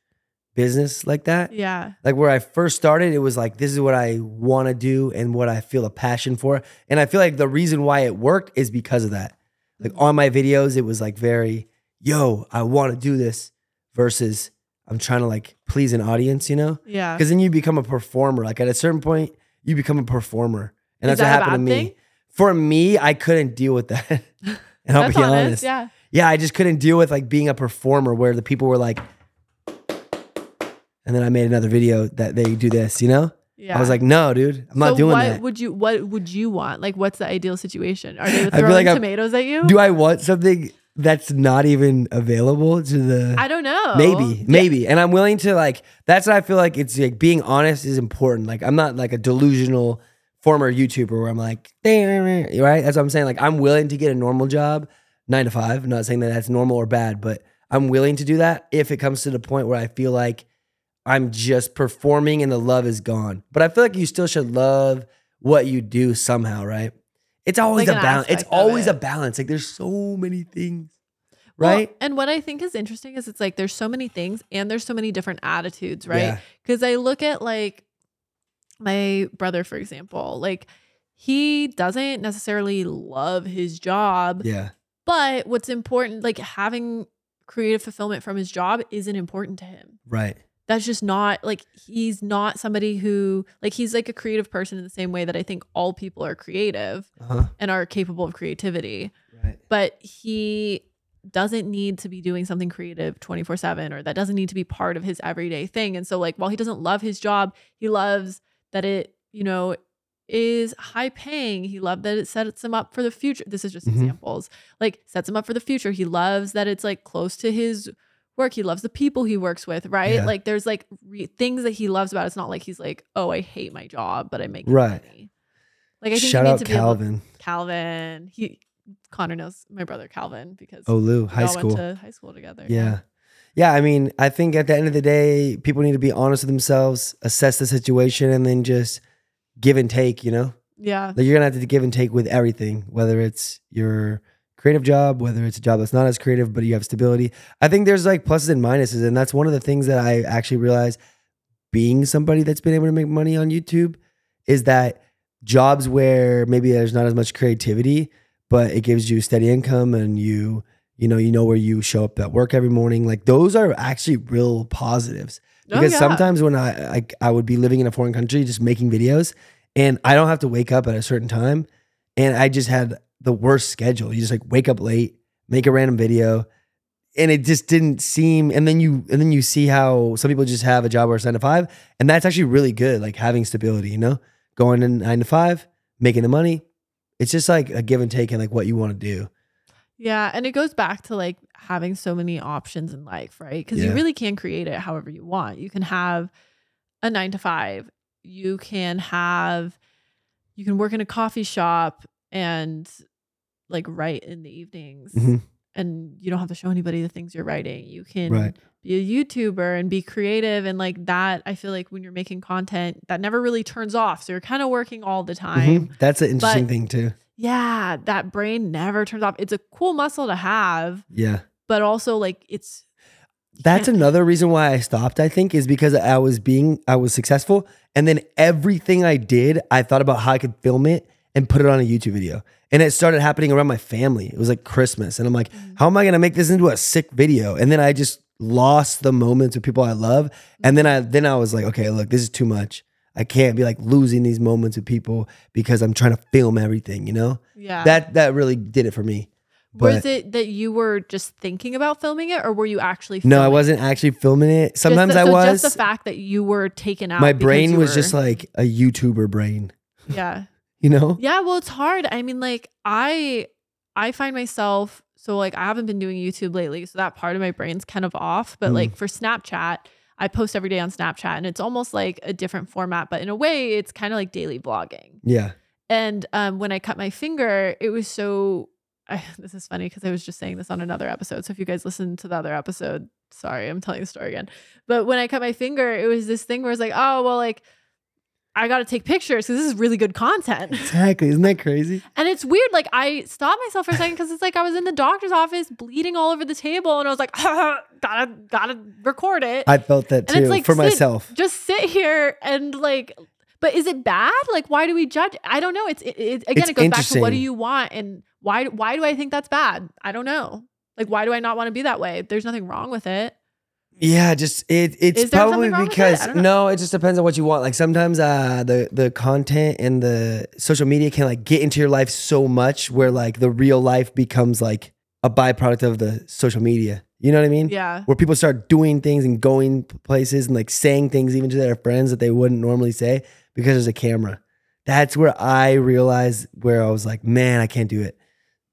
business like that. yeah Like where I first started, it was like this is what I want to do and what I feel a passion for. And I feel like the reason why it worked is because of that. Like mm-hmm. on my videos, it was like very, yo, I want to do this versus I'm trying to like please an audience, you know? yeah Because then you become a performer. Like at a certain point, you become a performer. And Is that's what that a happened to me. thing? For me, I couldn't deal with that. and I'll that's be honest, honest. yeah Yeah, I just couldn't deal with like being a performer where the people were like, and then I made another video that they do this, you know? yeah I was like, no, dude, I'm not so doing what that. would you what would you want? Like what's the ideal situation? Are they throwing like I'm- tomatoes at you? Do I want something that's not even available to the I don't know. maybe, Yeah. maybe. And I'm willing to like that's what I feel like it's like being honest is important. Like I'm not like a delusional former YouTuber where I'm like, damn, right? That's what I'm saying. Like I'm willing to get a normal job, nine to five. I'm not saying that that's normal or bad, but I'm willing to do that if it comes to the point where I feel like I'm just performing and the love is gone. But I feel like you still should love what you do somehow, right? It's always Like a balance. It's always a balance. Like there's so many things, Well, right? and what I think is interesting is it's like there's so many things and there's so many different attitudes, right? Yeah. Because I look at like my brother, for example, like he doesn't necessarily love his job, Yeah. but what's important, like having creative fulfillment from his job isn't important to him. Right. That's just not like he's not somebody who like he's like a creative person in the same way that I think all people are creative Uh-huh. and are capable of creativity. Right. But he doesn't need to be doing something creative 24/7 or that doesn't need to be part of his everyday thing. And so like while he doesn't love his job, he loves that it, you know, is high paying. He loved that it sets him up for the future. This is just Mhm. examples. Like sets him up for the future. He loves that it's like close to his work. He loves the people he works with, right? Yeah. Like there's like re- things that he loves about it. It's not like he's like, "Oh, I hate my job, but I make Right. money." Like I think Shout you need out to Calvin. Calvin. He Conner knows my brother Calvin because Oh, Lou, we high all school. went to high school together. Yeah. Yeah. I mean, I think at the end of the day, people need to be honest with themselves, assess the situation, and then just give and take, you know? Yeah. Like you're gonna have to give and take with everything, whether it's your creative job, whether it's a job that's not as creative, but you have stability. I think there's like pluses and minuses. And that's one of the things that I actually realized being somebody that's been able to make money on YouTube is that jobs where maybe there's not as much creativity, but it gives you steady income and you, you know, you know where you show up at work every morning. Like those are actually real positives. Oh, Because yeah. sometimes when I like I would be living in a foreign country just making videos and I don't have to wake up at a certain time and I just had the worst schedule. You just like wake up late, make a random video, and it just didn't seem and then you and then you see how some people just have a job where it's nine to five, and that's actually really good, like having stability, you know? Going in nine to five, making the money. It's just like a give and take and like what you want to do. Yeah, and it goes back to like having so many options in life, right? Because you really can create it however you want. You can have a 9 to 5 you can have you can work in a coffee shop and like write in the evenings Mhm. and you don't have to show anybody the things you're writing. You can Right. be a YouTuber and be creative and like that. I feel like when you're making content, that never really turns off. So you're kind of working all the time. Mhm. That's an interesting But- thing too. Yeah, that brain never turns off. It's a cool muscle to have, Yeah. but also like it's That's another reason why I stopped, I think, is because I was being I was successful. And then everything I did, I thought about how I could film it and put it on a YouTube video. And it started happening around my family. It was like Christmas. And I'm like, Mm. how am I gonna make this into a sick video? And then I just lost the moments with people I love. And then I then I was like, okay, look, this is too much. I can't be like losing these moments with people because I'm trying to film everything, you know? yeah. That that really did it for me. was it that you were just thinking about filming it or were you actually filming? No, I wasn't actually filming it. Sometimes the- I so was. just the fact that you were taken out. my brain was were- just like a YouTuber brain, yeah. You know? Yeah, well, it's hard. I mean, like I I find myself so like I haven't been doing YouTube lately, so that part of my brain's kind of off. But Mm. like for Snapchat, I post every day on Snapchat and it's almost like a different format, but in a way it's kind of like daily vlogging. Yeah. And um when I cut my finger, it was so I, this is funny because I was just saying this on another episode. So if you guys listen to the other episode, sorry, I'm telling the story again. But when I cut my finger, it was this thing where it's like, oh well, like I got to take pictures because this is really good content. Exactly. Isn't that crazy? And it's weird. Like I stopped myself for a second because it's like I was in the doctor's office bleeding all over the table, and I was like, gotta gotta record it. I felt that too like, for sit- myself. Just sit here and like. But is it bad? Like, why do we judge? I don't know. It's it, it, again, It's it goes back to what do you want and why why do I think that's bad? I don't know. Like, why do I not want to be that way? There's nothing wrong with it. Yeah, just it it's probably something wrong with it? because I don't know. no, it just depends on what you want. Like sometimes uh the the content and the social media can like get into your life so much where like the real life becomes like a byproduct of the social media. You know what I mean? Yeah. Where people start doing things and going places and like saying things even to their friends that they wouldn't normally say because there's a camera. That's where I realized where I was like, man, I can't do it.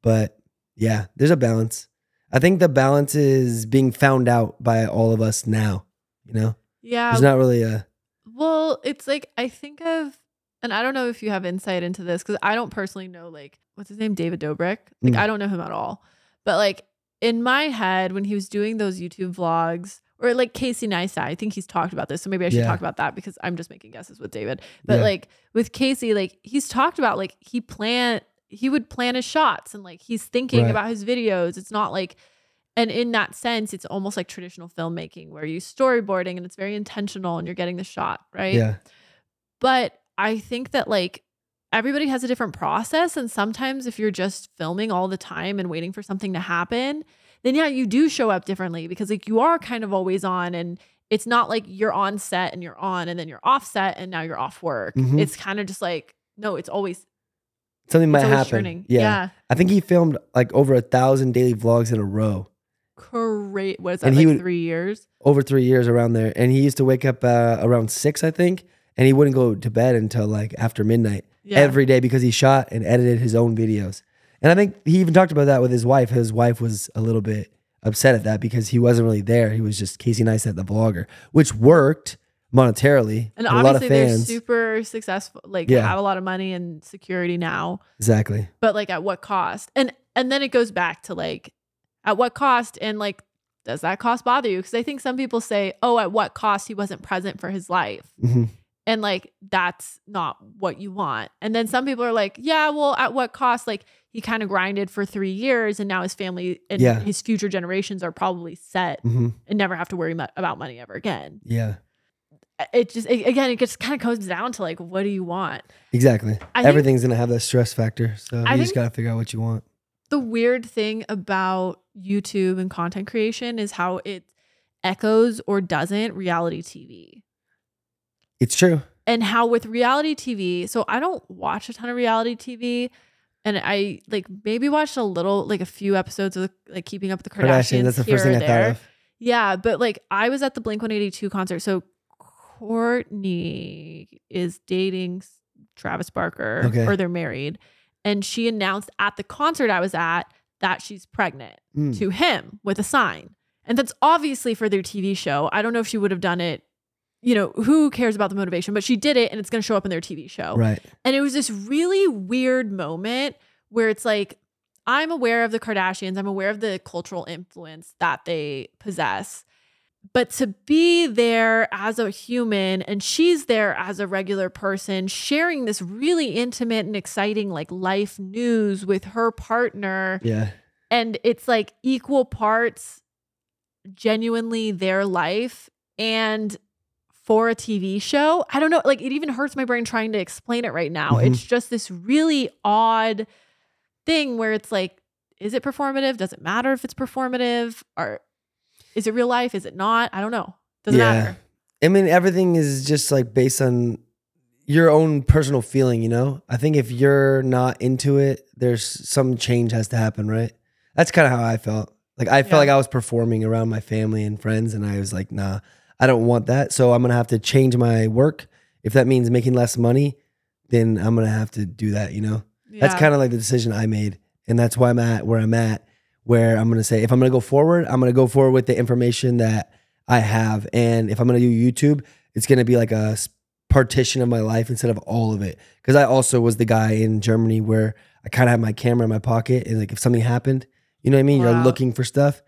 But yeah, there's a balance. I think the balance is being found out by all of us now. You know, Yeah. there's not really a Well, it's like I think of, and I don't know if you have insight into this because I don't personally know like what's his name, David Dobrik. Like Mm. I don't know him at all, but like in my head when he was doing those YouTube vlogs or like Casey Neistat, I think he's talked about this, so maybe I should Yeah. talk about that because I'm just making guesses with David. But Yeah. like with Casey, like he's talked about like he plan he would plan his shots and like he's thinking Right. about his videos. It's not like and in that sense, it's almost like traditional filmmaking where you storyboarding and it's very intentional and you're getting the shot, right? yeah, But I think that like everybody has a different process. And sometimes if you're just filming all the time and waiting for something to happen, then yeah, you do show up differently because like you are kind of always on and it's not like you're on set and you're on and then you're off set and now you're off work. Mhm. It's kind of just like, no, it's always, something might happen. Yeah. yeah. I think he filmed like over a thousand daily vlogs in a row Great. What is that? And like he would- three years? over three years around there. And he used to wake up uh, around six, I think, and he wouldn't go to bed until like after midnight. Yeah. every day because he shot and edited his own videos. And I think he even talked about that with his wife. His wife was a little bit upset at that because he wasn't really there. He was just Casey Neistat, the vlogger, which worked monetarily. and with a lot of obviously they're super successful, like Yeah. have a lot of money and security now. exactly. but like at what cost and and then it goes back to like at what cost and like does that cost bother you because i think some people say oh at what cost he wasn't present for his life hmm and like that's not what you want and then some people are like yeah well at what cost like he kind of grinded for three years and now his family and Yeah. his future generations are probably set hmm and never have to worry about money ever again Yeah, it just it, again it just kind of comes down to like what do you want exactly. I think- Everything's gonna have that stress factor, so I you just gotta figure out what you want. the weird thing about YouTube and content creation is how it echoes or doesn't reality TV. It's true. And how with reality TV, so I don't watch a ton of reality TV and I like maybe watched a little like a few episodes of like keeping up with the Kardashians. Kardashian. That's the first thing I thought there. of. Yeah, but like I was at the Blink 182 concert. So Kourtney is dating Travis Barker Okay. or they're married. And she announced at the concert I was at that she's pregnant Mm. to him with a sign. And that's obviously for their TV show. I don't know if she would have done it you know, who cares about the motivation? But she did it and it's going to show up in their TV show. Right. And it was this really weird moment where it's like, I'm aware of the Kardashians, I'm aware of the cultural influence that they possess. But to be there as a human and she's there as a regular person, sharing this really intimate and exciting, like life news with her partner. Yeah. And it's like equal parts genuinely their life and for a TV show. I don't know, like it even hurts my brain trying to explain it right now. Mhm. It's just this really odd thing where it's like, is it performative? Does it matter if it's performative? Or is it real life? Is it not? I don't know. Doesn't Yeah. matter. I mean, everything is just like based on your own personal feeling, you know? I think if you're not into it, there's some change has to happen, right? That's kind of how I felt. Like I felt Yeah. like I was performing around my family and friends and I was like, "Nah, I don't want that." So I'm going to have to change my work. If that means making less money, then I'm going to have to do that, you know? That's kind of like the decision I made. And that's why I'm at where I'm at, where I'm going to say, if I'm going to go forward, I'm going to go forward with the information that I have. And if I'm going to do YouTube, it's going to be like a partition of my life instead of all of it. Cause I also was the guy in Germany where I kind of had my camera in my pocket. And like if something happened, you know what I mean? You're looking for stuff.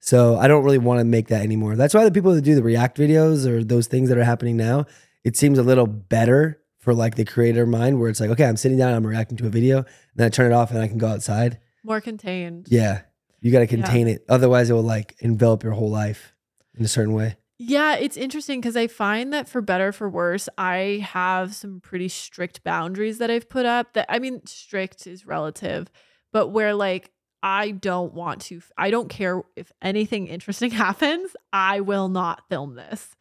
So I don't really want to make that anymore. That's why the people that do the react videos or those things that are happening now, it seems a little better for like the creator mind where it's like, okay, I'm sitting down, I'm reacting to a video, then I turn it off and I can go outside. More contained. Yeah. You got to contain it. Otherwise, it will like envelop your whole life in a certain way. Yeah, it's interesting because I find that for better or for worse, I have some pretty strict boundaries that I've put up. That I mean, strict is relative, but where like I don't want to, I don't care if anything interesting happens, I will not film this.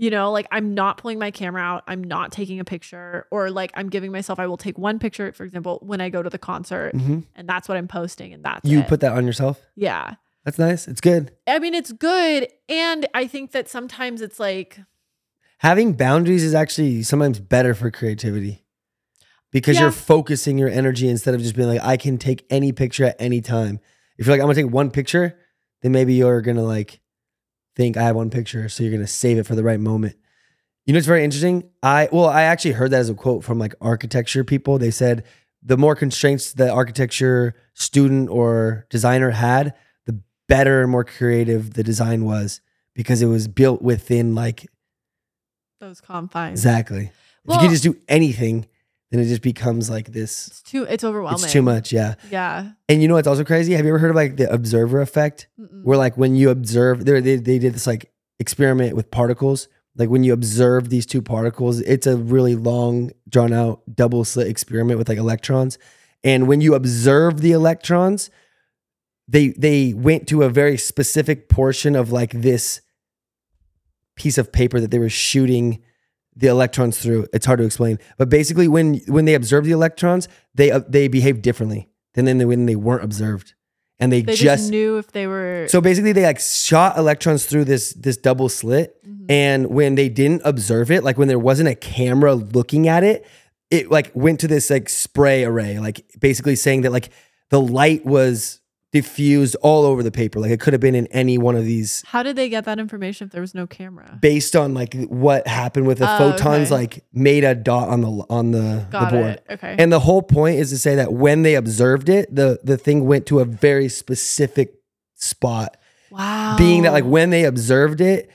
You know, like I'm not pulling my camera out, I'm not taking a picture, or like I'm giving myself, I will take one picture, for example, when I go to the concert, Mhm. and that's what I'm posting, and that's You it. put that on yourself. yeah. That's nice. It's good. I mean, it's good. And I think that sometimes it's like, Having boundaries is actually sometimes better for creativity because Yeah. you're focusing your energy instead of just being like, I can take any picture at any time. If you're like, I'm gonna take one picture, then maybe you're gonna like think I have one picture, so you're gonna save it for the right moment. You know, it's very interesting. I well, I actually heard that as a quote from like architecture people. They said the more constraints the architecture student or designer had, the better and more creative the design was because it was built within like those confines. exactly. if you Well- can just do anything, then it just becomes like this. It's too. It's overwhelming. It's too much, yeah. Yeah. And you know what's also crazy? Have you ever heard of like the observer effect? Mm-mm. Where like when you observe, they they they did this like experiment with particles. Like when you observe these two particles, it's a really long, drawn out double slit experiment with like electrons. And when you observe the electrons, they they went to a very specific portion of like this piece of paper that they were shooting the electrons through. It's hard to explain, but basically, when when they observe the electrons, they uh, they behave differently than then when they weren't observed, and they, They just, just knew if they were. so basically, they like shot electrons through this this double slit, Mhm. and when they didn't observe it, like when there wasn't a camera looking at it, it like went to this like spray array, like basically saying that like the light was diffused all over the paper, like it could have been in any one of these How did they get that information if there was no camera? based on like what happened with the Oh, photons, okay. like made a dot on the on the, Got the board. it. Okay. And the whole point is to say that when they observed it, the the thing went to a very specific spot. wow. Being that like when they observed it,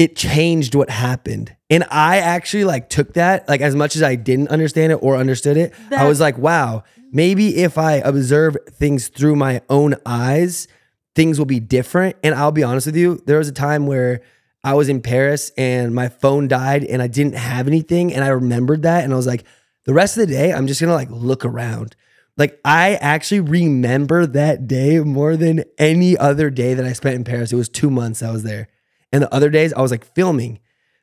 it changed what happened. And I actually like took that, like as much as I didn't understand it or understood it, I was like, wow, maybe if I observe things through my own eyes, things will be different. And I'll be honest with you, there was a time where I was in Paris and my phone died and I didn't have anything. And I remembered that. And I was like, the rest of the day, I'm just gonna like look around. Like I actually remember that day more than any other day that I spent in Paris. It was two months I was there. And the other days I was like filming.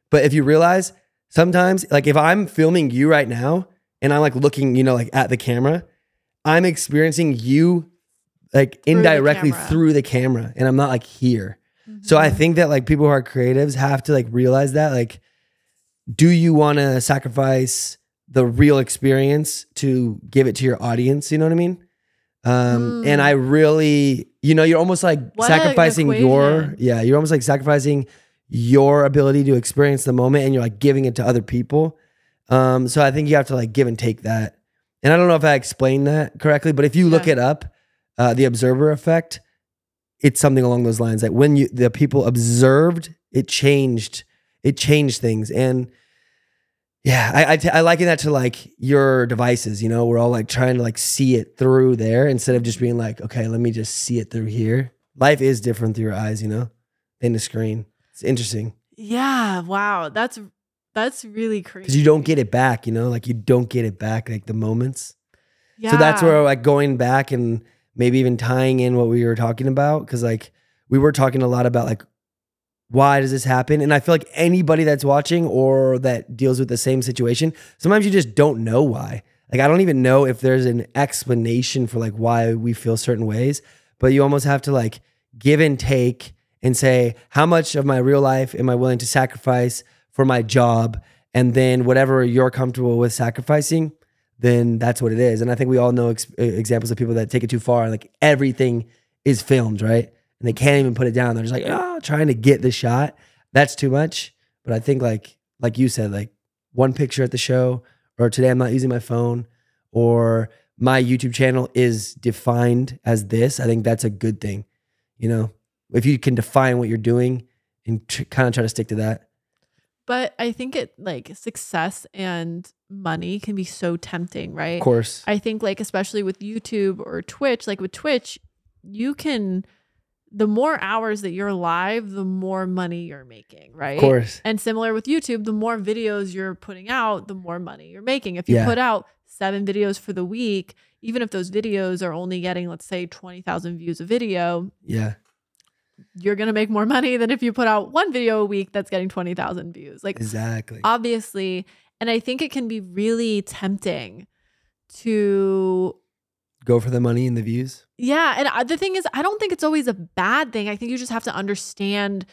But if you realize sometimes, like if I'm filming you right now and I'm like looking, you know, like at the camera, I'm experiencing you like Through indirectly camera. through the camera and I'm not like here. So Mm-hmm. I think that like people who are creatives have to like realize that like do you want to sacrifice the real experience to give it to your audience, you know what I mean? Um and Mm. I really you know you're almost like What sacrificing your yeah, you're almost like sacrificing your ability to experience the moment and you're like giving it to other people. Um, so I think you have to like give and take that. And I don't know if I explained that correctly, but if you look it up, uh, the observer effect, it's something along those lines that when you the people observed, it changed, it changed things. And yeah, I I, t- I liken that to like your devices. You know, we're all like trying to like see it through there instead of just being like, okay, let me just see it through here. Life is different through your eyes, you know, than the screen. It's interesting Yeah. Wow. That's that's really crazy. because you don't get it back. You know, like you don't get it back, like the moments. Yeah. So that's where like going back and maybe even tying in what we were talking about because like we were talking a lot about like why does this happen? And I feel like anybody that's watching or that deals with the same situation, sometimes you just don't know why. Like I don't even know if there's an explanation for like why we feel certain ways, but you almost have to like give and take and say how much of my real life am I willing to sacrifice for my job and then whatever you're comfortable with sacrificing then that's what it is. And I think we all know ex- examples of people that take it too far. Like everything is filmed, right? And they can't even put it down. They're just like, oh, trying to get the shot. That's too much. But I think like like you said, like one picture at the show, or today I'm not using my phone, or my YouTube channel is defined as this. I think that's a good thing. You know, if you can define what you're doing and tr- kind of try to stick to that. But I think it like success and money can be so tempting, right? Of course. I think like especially with YouTube or Twitch, like with Twitch, you can the more hours that you're live, the more money you're making, right? Of course. And similar with YouTube, the more videos you're putting out, the more money you're making. If you Yeah. put out 7 videos for the week, even if those videos are only getting let's say 20,000 views a video, Yeah. you're going to make more money than if you put out one video a week that's getting 20,000 views. Like Exactly. obviously and i think it can be really tempting to Go for the money and the views. Yeah and I- the thing is i don't think it's always a bad thing. I think you just have to understand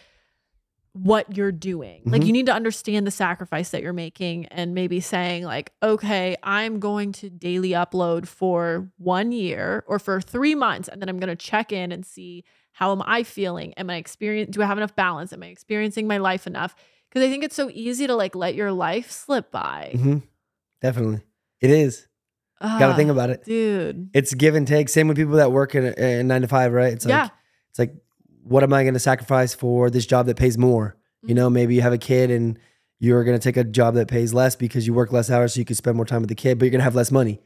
what you're doing. Like Mhm. you need to understand the sacrifice that you're making and maybe saying like okay i'm going to daily upload for one year or for three months and then i'm going to check in and see how am i feeling? Am i experience do i have enough balance? Am i experiencing my life enough? Because i think it's so easy to like let your life slip by. Hmm Definitely. It is. Got to think about it. dude It's give and take. Same with people that work in, in nine to five, right? It's like, yeah it's like, what am I going to sacrifice for this job that pays more? You Mm-hmm. know, maybe you have a kid and you're going to take a job that pays less because you work less hours so you can spend more time with the kid, but you're going to have less money.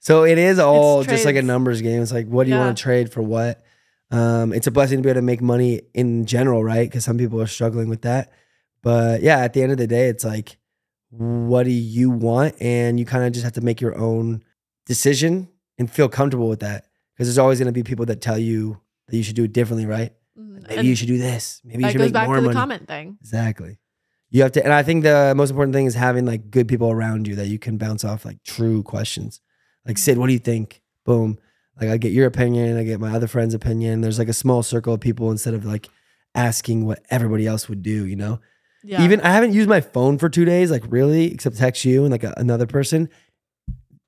So it is all just like a numbers game. It's like, what do you Yeah. want to trade for what? Um, it's a blessing to be able to make money in general, right? Because some people are struggling with that. But yeah, at the end of the day, it's like, what do you want? And you kind of just have to make your own decision and feel comfortable with that. Because there's always going to be people that tell you that you should do it differently, right? Mhm. Maybe And you should do this. Maybe you that should goes make back more to the money. comment thing Exactly. You have to, and I think the most important thing is having like good people around you that you can bounce off like true questions. Like Sid, what do you think? Boom. Like I get your opinion, I get my other friend's opinion. There's like a small circle of people instead of like asking what everybody else would do. You know. Yeah Even I haven't used my phone for two days, like really, except text you and like a, another person.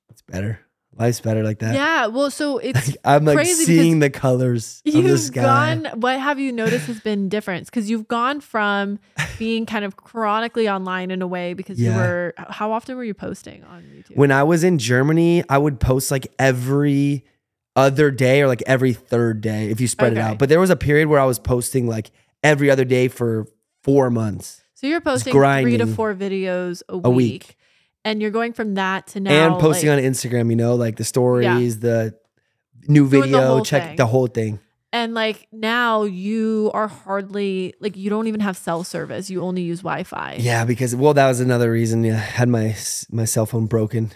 It's better. Life's better like that. yeah well so it's Like, I'm like seeing the colors of the You've sky. gone. What have you noticed has been different? Because you've gone from being kind of chronically online in a way because you were. How often were you posting on YouTube? When I was in Germany, I would post like every other day or like every third day if you spread it out. But there was a period where I was posting like every other day for four months so you're posting three to four videos a, A week, week. and you're going from that to now and posting like- on Instagram, you know, like the stories, the new Doing the video, check thing. the whole thing. and like now you are hardly like you don't even have cell service. You only use Wi-Fi. Yeah, because well, that was another reason. Yeah, I had my my cell phone broken,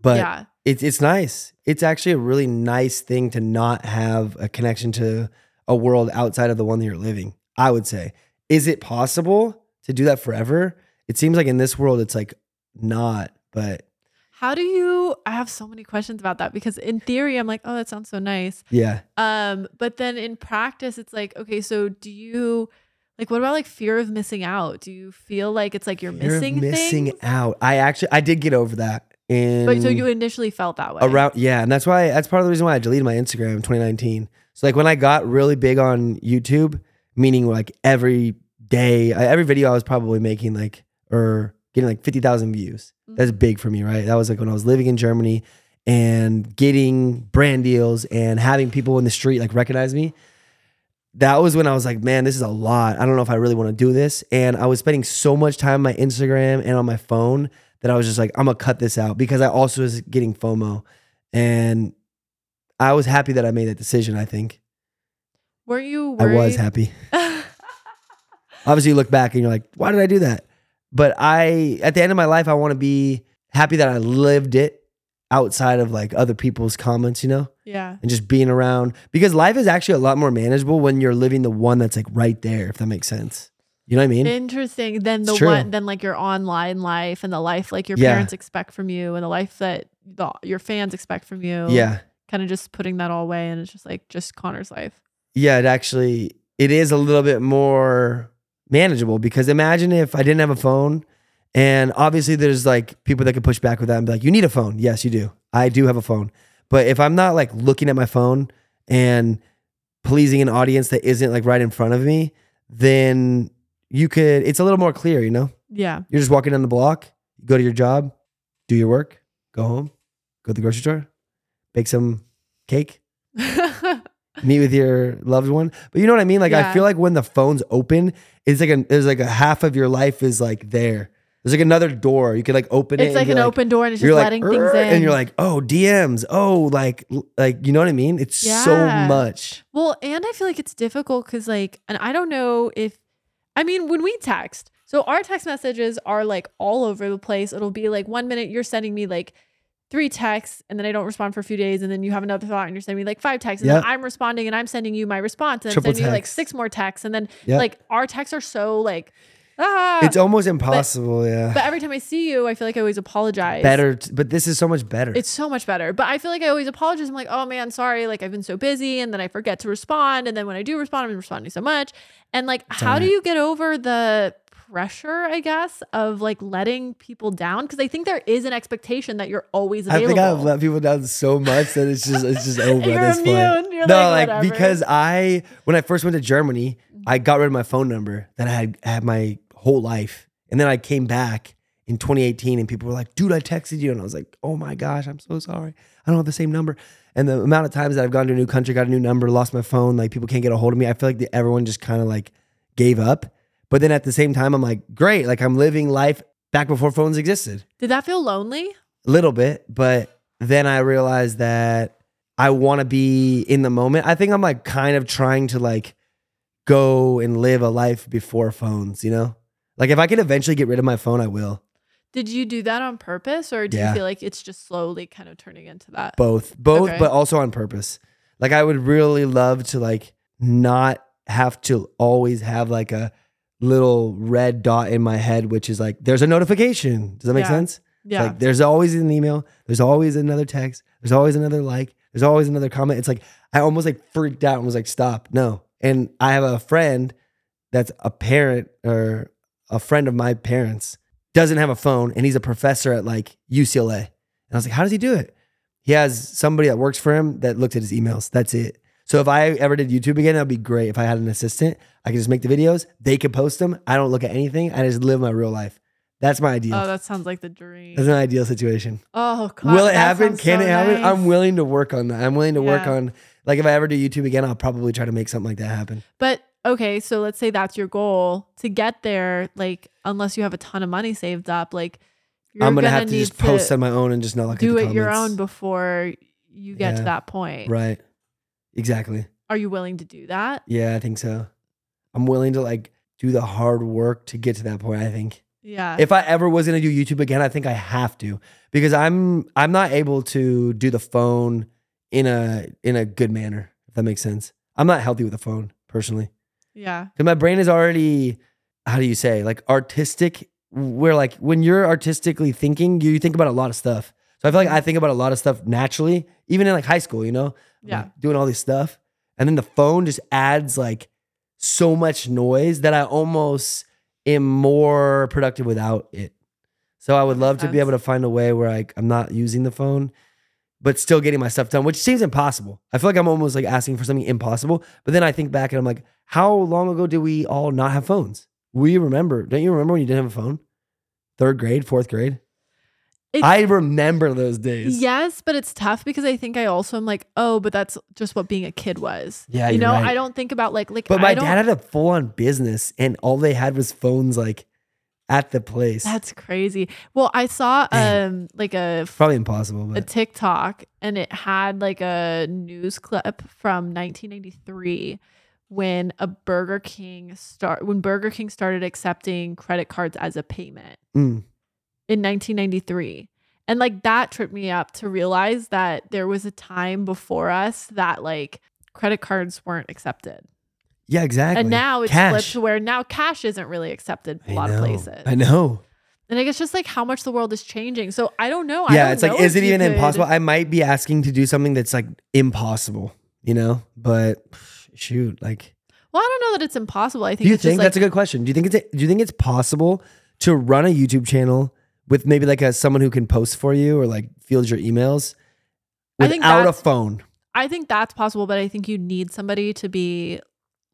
but yeah. it's it's nice. It's actually a really nice thing to not have a connection to a world outside of the one that you're living. I would say, is it possible to do that forever? It seems like in this world, it's like not. But How do you? I have so many questions about that because in theory, I'm like, oh, that sounds so nice. yeah, Um, but then in practice, it's like, okay, so do you like what about like fear of missing out? Do you feel like it's like you're Fear missing missing things? out. I actually I did get over that. And But so you initially felt that way. around yeah and that's why that's part of the reason why i deleted my instagram in 2019 so like when i got really big on youtube meaning like every day. Every video I was probably making like or getting like fifty thousand views. That's Mm-hmm. big for me, right? That was like when I was living in Germany and getting brand deals and having people in the street like recognize me. That was when I was like, man, this is a lot. I don't know if I really want to do this. And I was spending so much time on my Instagram and on my phone that I was just like, I'm gonna cut this out because I also was getting FOMO. And I was happy that I made that decision, I think. Were you I was happy. Obviously, you look back and you're like, why did I do that? But I, at the end of my life, I want to be happy that I lived it outside of like other people's comments, you know, yeah. and just being around because life is actually a lot more manageable when you're living the one that's like right there, if that makes sense. You know what I mean? Interesting. Then the one, then like your online life and the life like your Yeah. parents expect from you and the life that the, your fans expect from you. yeah. Kind of just putting that all away and it's just like just Conner's life. Yeah. It actually, it is a little bit more manageable because imagine if I didn't have a phone and obviously there's like people that could push back with that and be like, you need a phone. Yes, you do. I do have a phone. But if I'm not like looking at my phone and pleasing an audience that isn't like right in front of me, then you could, it's a little more clear, you know? Yeah. You're just walking down the block, go to your job, do your work, go home, go to the grocery store, bake some cake, meet with your loved one. But you know what I mean? Like I feel like when the phone's open, it's like a there's like a half of your life is like there. There's like another door. You could like open it. it's like an open door and it's just you're like, letting things in. and you're like, oh DMs, oh like like you know what I mean? It's so much. Well, and I feel like it's difficult because, like, and I don't know if, I mean, when we text, so our text messages are like all over the place. It'll be like one minute you're sending me like three texts and then I don't respond for a few days. And then you have another thought and you're sending me like five texts. And Yep. then I'm responding and I'm sending you my response and Triple I'm sending you like six more texts. And then Yep. like our texts are so like, ah. it's almost impossible. yeah, but every time I see you, I feel like I always apologize. better. t- but this is so much better. It's so much better. But I feel like I always apologize. I'm like, oh man, sorry. Like I've been so busy and then I forget to respond. And then when I do respond, I'm responding so much. And like, how do you get over the pressure, I guess, of like letting people down? Because I think there is an expectation that you're always available. I think I've let people down so much that it's just it's just over You're at this point. You're no, like, like, because I when I first went to Germany, mm-hmm. I got rid of my phone number that I had had my whole life, and then I came back in 2018, and people were like, "Dude, I texted you," and I was like, "Oh my gosh, I'm so sorry. I don't have the same number." And the amount of times that I've gone to a new country, got a new number, lost my phone, like people can't get a hold of me. I feel like the, everyone just kind of like gave up. But then at the same time, I'm like, great, like I'm living life back before phones existed Did that feel lonely? a little bit, but then I realized that I want to be in the moment. I think I'm like kind of trying to like go and live a life before phones, you know? Like if I could eventually get rid of my phone, I will. Did you do that on purpose or do Yeah. you feel like it's just slowly kind of turning into that? Both, both, Okay. but also on purpose. Like I would really love to like not have to always have like a little red dot in my head, which is like there's a notification. Does that make Yeah. sense? Yeah. Like there's always an email, there's always another text, there's always another like, there's always another comment. It's like I almost like freaked out and was like, stop, no. And I have a friend that's a parent or a friend of my parents doesn't have a phone and he's a professor at like UCLA. And I was like, how does he do it? He has somebody that works for him that looks at his emails. That's it. So if I ever did YouTube again, that'd be great. If I had an assistant, I could just make the videos. They could post them. I don't look at anything. I just live my real life. That's my ideal. oh, that sounds like the dream. That's an ideal situation. Oh, God. Will it happen? Can so it happen? nice. I'm willing to work on that. I'm willing to work on like if I ever do YouTube again, I'll probably try to make something like that happen. But okay, so let's say that's your goal to get there. Like, unless you have a ton of money saved up, like you're I'm gonna, have to just post on my own and just not look do at the it your own before you get to that point. Right. Exactly. Are you willing to do that? Yeah, I think so. I'm willing to like do the hard work to get to that point, I think. Yeah. If I ever was gonna do YouTube again, I think I have to because I'm I'm not able to do the phone in a in a good manner, if that makes sense. I'm not healthy with the phone personally. yeah. Because my brain is already, how do you say, like artistic. Where like when you're artistically thinking, you think about a lot of stuff. So I feel like I think about a lot of stuff naturally, even in like high school, you know, Yeah. like, doing all this stuff, and then the phone just adds like so much noise that I almost am more productive without it. So I would love to be able to find a way where like I'm not using the phone, but still getting my stuff done, which seems impossible. I feel like I'm almost like asking for something impossible. But then I think back and I'm like, how long ago did we all not have phones? We remember. Don't you remember when you didn't have a phone? Third grade, fourth grade. It's- I remember those days. Yes, but it's tough because I think I also am like, oh, but that's just what being a kid was. Yeah, you know, right. I don't think about like like. But my dad had a full on business, and all they had was phones like at the place. That's crazy. Well, I saw um like a Probably impossible, but. a TikTok and it had like a news clip from 1993 when a Burger King start when Burger King started accepting credit cards as a payment Mm. In 1993. And like that tripped me up to realize that there was a time before us that like credit cards weren't accepted. yeah, exactly. And now it's Cash. flipped to where now cash isn't really accepted a I lot of places. I know. And I guess just like how much the world is changing. So I don't know. I yeah, don't it's like, is it even could- impossible? I might be asking to do something that's like impossible, you know? But shoot, like, Well, I don't know that it's impossible. I think do you think that's a good question? Do you think it's do you think it's possible to run a YouTube channel with maybe like a someone who can post for you or like fields your emails I think without a that's- phone? I think that's possible, but I think you need somebody to be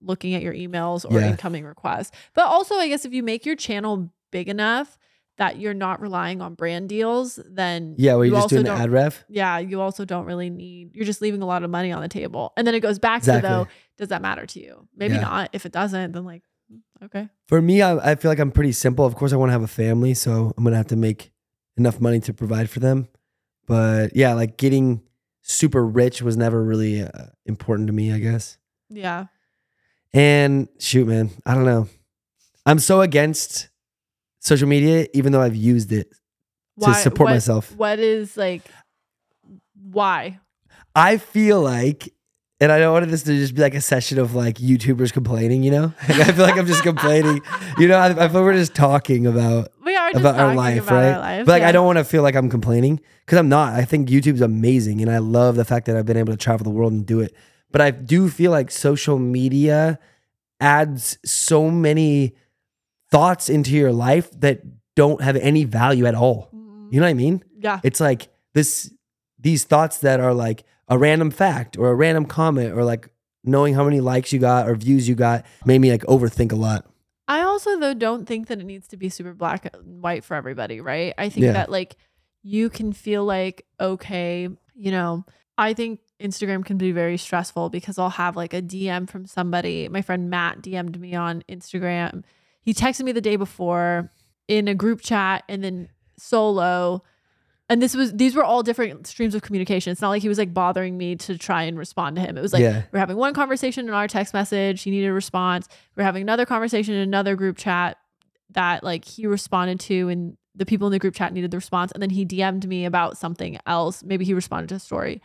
looking at your emails or Yeah. incoming requests. But also, I guess if you make your channel big enough that you're not relying on brand deals, then Yeah, where you're just also doing the don't- ad rev. yeah, you also don't really need. You're just leaving a lot of money on the table, and then it goes back Exactly. to though, does that matter to you? Maybe Yeah. not. If it doesn't, then like, okay. For me, I, I feel like I'm pretty simple. Of course, I want to have a family, so I'm gonna have to make enough money to provide for them. But yeah, like getting super rich was never really uh, important to me, I guess. Yeah. And shoot, man, I don't know. I'm so against social media, even though I've used it to support what- myself. What is like? Why? I feel like, and I don't want this to just be like a session of like YouTubers complaining, you know? Like, I feel like I'm just complaining. You know, I, I feel we're just talking about We are about our life, about right? Our lives, But like, I don't want to feel like I'm complaining because I'm not. I think YouTube's amazing, and I love the fact that I've been able to travel the world and do it. But I do feel like social media adds so many thoughts into your life that don't have any value at all. You know what I mean? Mm-hmm. Yeah. It's like this these thoughts that are like a random fact or a random comment or like knowing how many likes you got or views you got made me like overthink a lot. I also though don't think that it needs to be super black and white for everybody, right? I think Yeah. that like you can feel like okay, you know, I think Instagram can be very stressful because I'll have like a DM from somebody. My friend Matt DM'd me on Instagram. He texted me the day before in a group chat and then solo. And this was these were all different streams of communication. It's not like he was like bothering me to try and respond to him. It was like Yeah. we're having one conversation in our text message. He needed a response. We're having another conversation in another group chat that like he responded to, and the people in the group chat needed the response. And then he DM'd me about something else. Maybe he responded to a story,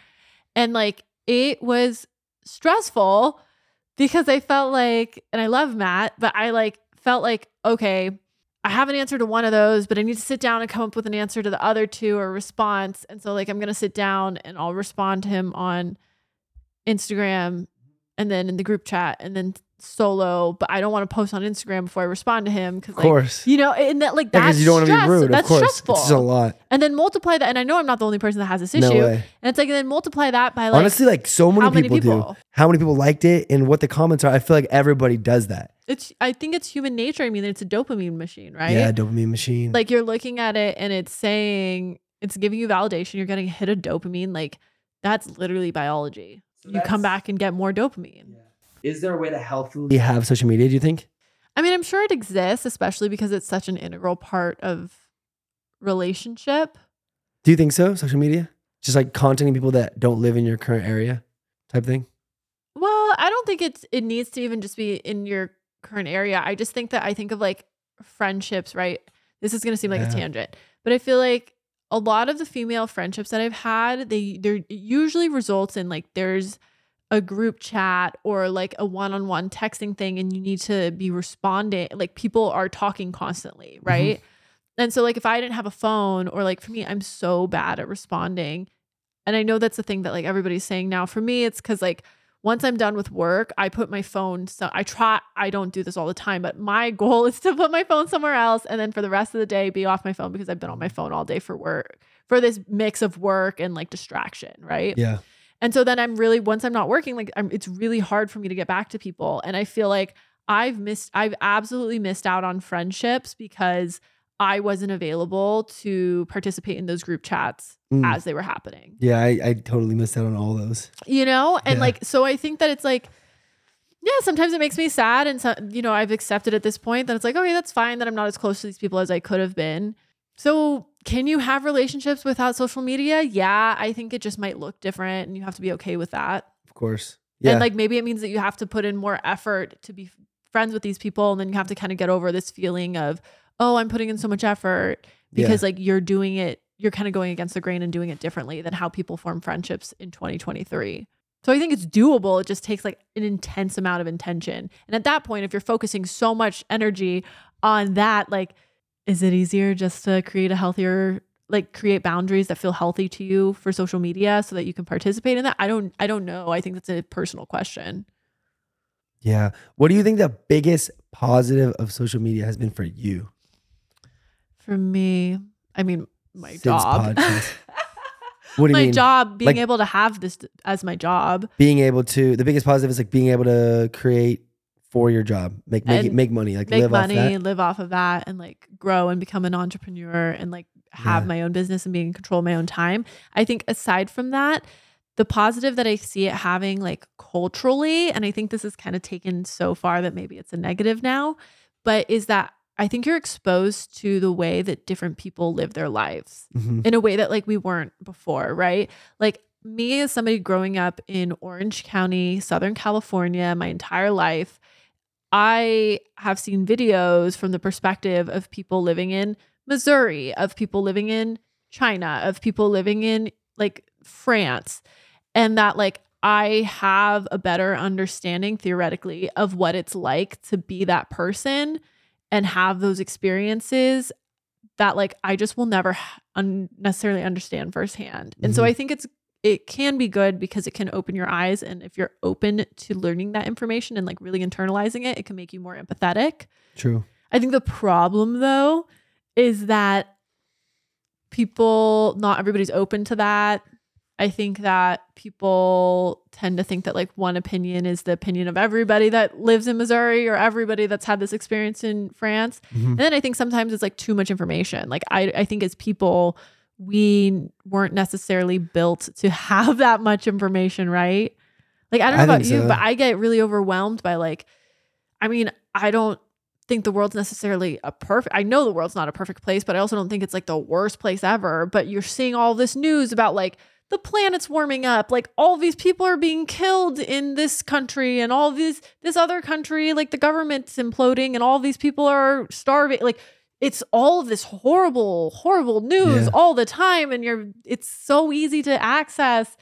and like it was stressful because I felt like, and I love Matt, but I like felt like okay. I have an answer to one of those, but I need to sit down and come up with an answer to the other two or response. And so, like, I'm going to sit down and I'll respond to him on Instagram and then in the group chat and then solo, but I don't want to post on Instagram before I respond to him because, Of like, course. you know, and that like that's because you don't want to be rude. That's of course. stressful. It's just a lot. And then multiply that, and I know I'm not the only person that has this issue. No way. And it's like, and then multiply that by like Honestly, like so many how many people, do. How many people liked it and what the comments are. I feel like everybody does that. it's. I think it's human nature. I mean, it's a dopamine machine, right? Yeah, dopamine machine. like you're looking at it and it's saying it's giving you validation. You're getting a hit of dopamine. Like that's literally biology. So you come back and get more dopamine. Is there a way to healthfully have social media, do you think? I mean, I'm sure it exists, especially because it's such an integral part of relationship. Do you think so? Social media? Just like contacting people that don't live in your current area type thing? Well, I don't think it's it needs to even just be in your current area. I just think that I think of like friendships, right? This is going to seem like Yeah. a tangent, but I feel like a lot of the female friendships that I've had, they they usually results in like there's a group chat or like a one-on-one texting thing and you need to be responding like people are talking constantly, mm-hmm. right? And so like if I didn't have a phone or like for me I'm so bad at responding. And I know that's the thing that like everybody's saying now. For me it's cuz like once I'm done with work, I put my phone so I try I don't do this all the time, but my goal is to put my phone somewhere else and then for the rest of the day be off my phone because I've been on my phone all day for work. For this mix of work and like distraction, right? Yeah. And so then I'm really once I'm not working, like I'm, it's really hard for me to get back to people. And I feel like I've missed I've absolutely missed out on friendships because I wasn't available to participate in those group chats Mm. as they were happening. Yeah, I, I totally missed out on all those. You know? And Yeah. like so I think that it's like yeah, sometimes it makes me sad and so, you know, I've accepted at this point that it's like, okay, that's fine that I'm not as close to these people as I could have been. So, can you have relationships without social media? Yeah, I think it just might look different and you have to be okay with that. Of course. Yeah. And like maybe it means that you have to put in more effort to be friends with these people. And then you have to kind of get over this feeling of, oh, I'm putting in so much effort because like you're doing it, you're kind of going against the grain and doing it differently than how people form friendships in 2023. So I think it's doable. It just takes like an intense amount of intention. And at that point, if you're focusing so much energy on that, like, is it easier just to create a healthier like create boundaries that feel healthy to you for social media so that you can participate in that i don't i don't know i think that's a personal question yeah. What do you think the biggest positive of social media has been for you? for me i mean my Since job. What do you my mean? job being Like- able to have this as my job Being able to the biggest positive is like being able to create for your job, make make, it, make money, like make live money off that. live off of that and like grow and become an entrepreneur and like have Yeah. my own business and be in control of my own time i think aside from that the positive that i see it having like culturally and i think this is kind of taken so far that maybe it's a negative now but is that i think you're exposed to the way that different people live their lives Mhm. in a way that like we weren't before, right? Like me as somebody growing up in Orange County, Southern California, my entire life, I have seen videos from the perspective of people living in Missouri, of people living in China, of people living in like France, and that like I have a better understanding theoretically of what it's like to be that person and have those experiences that like I just will never un- necessarily understand firsthand. And so Mhm. I think it's it can be good because it can open your eyes and if you're open to learning that information and like really internalizing it, it can make you more empathetic. True. I think the problem though is that people not everybody's open to that. I think that people tend to think that like one opinion is the opinion of everybody that lives in Missouri or everybody that's had this experience in France. Mhm. And then I think sometimes it's like too much information. Like I, I think as people, we weren't necessarily built to have that much information, right? Like I don't know I about you, so. but I get really overwhelmed by like, I mean, I don't think the world's necessarily a perfect I know the world's not a perfect place, but I also don't think it's like the worst place ever. But you're seeing all this news about like the planet's warming up, like all these people are being killed in this country and all these this other country, like the government's imploding and all these people are starving. Like it's all of this horrible, horrible news Yeah. all the time. And you're it's so easy to access.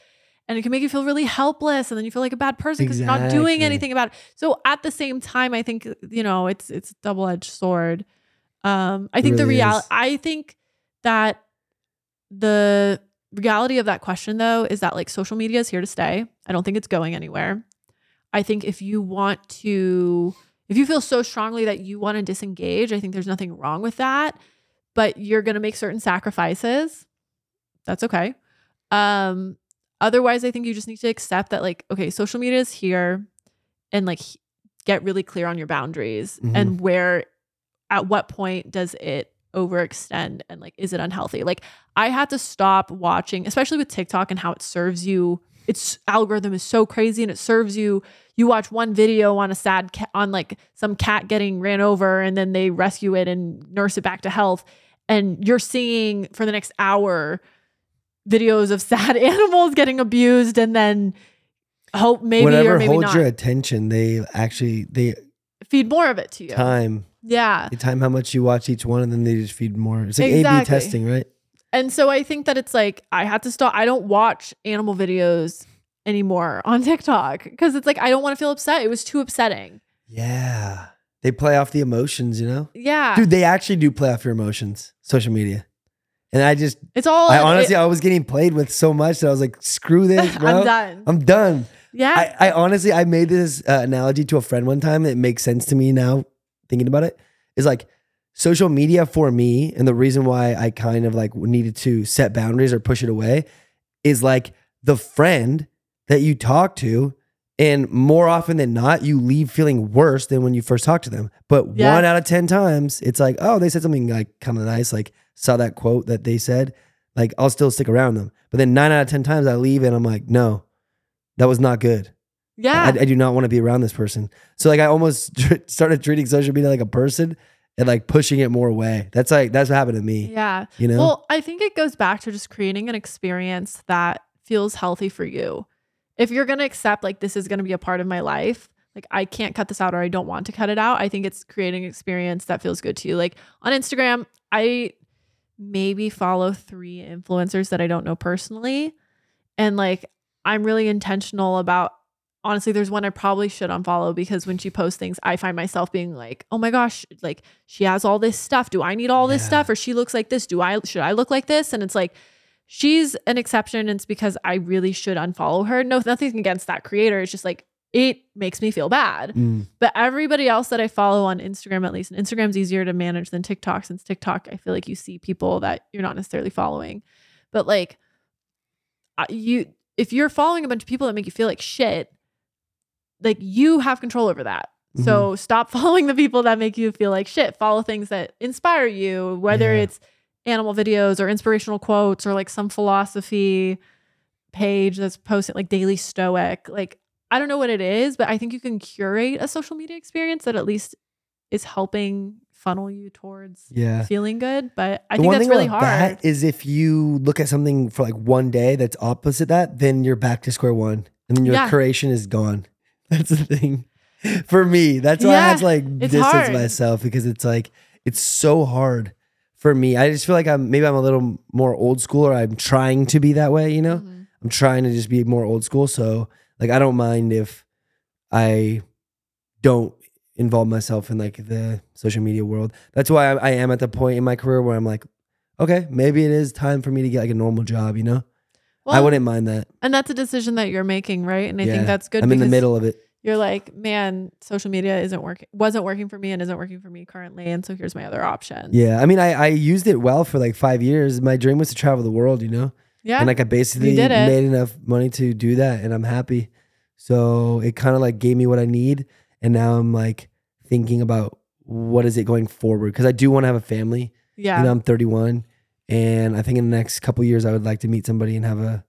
And it can make you feel really helpless, and then you feel like a bad person because you're not doing anything about it. So at the same time, I think you know it's it's a double edged sword. Um, I It think the really reality i think that the reality of that question though is that like social media is here to stay. I don't think it's going anywhere. I think if you want to, if you feel so strongly that you want to disengage, I think there's nothing wrong with that. But you're gonna make certain sacrifices. That's okay. Um, otherwise, I think you just need to accept that like, okay, social media is here, and like get really clear on your boundaries Mhm. and where, at what point does it overextend and like is it unhealthy? Like I had to stop watching, especially with TikTok and how it serves you. Its algorithm is so crazy and it serves you. You watch one video on a sad cat, on like some cat getting ran over and then they rescue it and nurse it back to health. And you're seeing for the next hour videos of sad animals getting abused and then hope maybe Whatever or maybe holds not your attention, they actually they feed more of it to you. time Yeah. they time how much you watch each one, and then they just feed more. It's like A/B Exactly. testing, right? And so I think that it's like I had to stop. I don't watch animal videos anymore on TikTok because it's like I don't want to feel upset. It was too upsetting. Yeah, they play off the emotions, you know, Yeah. dude. They actually do play off your emotions, social media. And I just, it's all I it- honestly, I was getting played with so much that I was like, screw this, bro. I'm done. I'm done. yeah. I, I honestly, I made this uh, analogy to a friend one time. It makes sense to me now thinking about it. it. Is like social media for me, and the reason why I kind of like needed to set boundaries or push it away is like the friend that you talk to And more often than not, you leave feeling worse than when you first talked to them. But Yeah. one out of 10 times, it's like, oh, they said something like kind of nice, like saw that quote that they said, like I'll still stick around them. But then nine out of 10 times I leave and I'm like, no, that was not good. Yeah. I, I do not want to be around this person. So like I almost tr- started treating social media like a person and like pushing it more away. That's like, that's what happened to me, yeah. you know? Well, I think it goes back to just creating an experience that feels healthy for you. If you're going to accept, like, this is going to be a part of my life, like, I can't cut this out or I don't want to cut it out, I think it's creating an experience that feels good to you. Like, on Instagram, I maybe follow three influencers that I don't know personally. And, like, I'm really intentional about honestly, there's one I probably should unfollow because when she posts things, I find myself being like, oh my gosh, like she has all this stuff. Do I need all this Yeah. stuff? Or she looks like this. Do I should I look like this? And it's like she's an exception. And it's because I really should unfollow her. No, nothing against that creator. It's just like it makes me feel bad. Mm, But everybody else that I follow on Instagram, at least, and Instagram's easier to manage than TikTok, since TikTok, I feel like you see people that you're not necessarily following. But like, you, if you're following a bunch of people that make you feel like shit, like you have control over that. Mm-hmm. So stop following the people that make you feel like shit. Follow things that inspire you, whether Yeah. it's animal videos or inspirational quotes or like some philosophy page that's posted like daily stoic. Like I don't know what it is, but I think you can curate a social media experience that at least is helping funnel you towards yeah. feeling good. But I The think that's really hard. That is if you look at something for like one day that's opposite that, then you're back to square one, and then your Yeah. creation is gone. That's the thing. For me, that's why I had to like it's distance hard. myself because it's like it's so hard for me. I just feel like I'm maybe I'm a little more old school, or I'm trying to be that way. You know, Mhm. I'm trying to just be more old school. So like I don't mind if I don't involve myself in like the social media world. That's why I, I am at the point in my career where I'm like, okay, maybe it is time for me to get like a normal job. You know, I wouldn't mind that. and that's a decision that you're making, right? And I Yeah. think that's good. I'm in the middle of it. You're like, man, social media isn't working, wasn't working for me, and isn't working for me currently, and so here's my other option. Yeah, I mean, I I used it well for like five years. My dream was to travel the world. You know. yeah, and like I basically made enough money to do that, and I'm happy. So it kind of like gave me what I need, and now I'm like thinking about what is it going forward because I do want to have a family. yeah. You know, I'm 31, and I think in the next couple years I would like to meet somebody and have a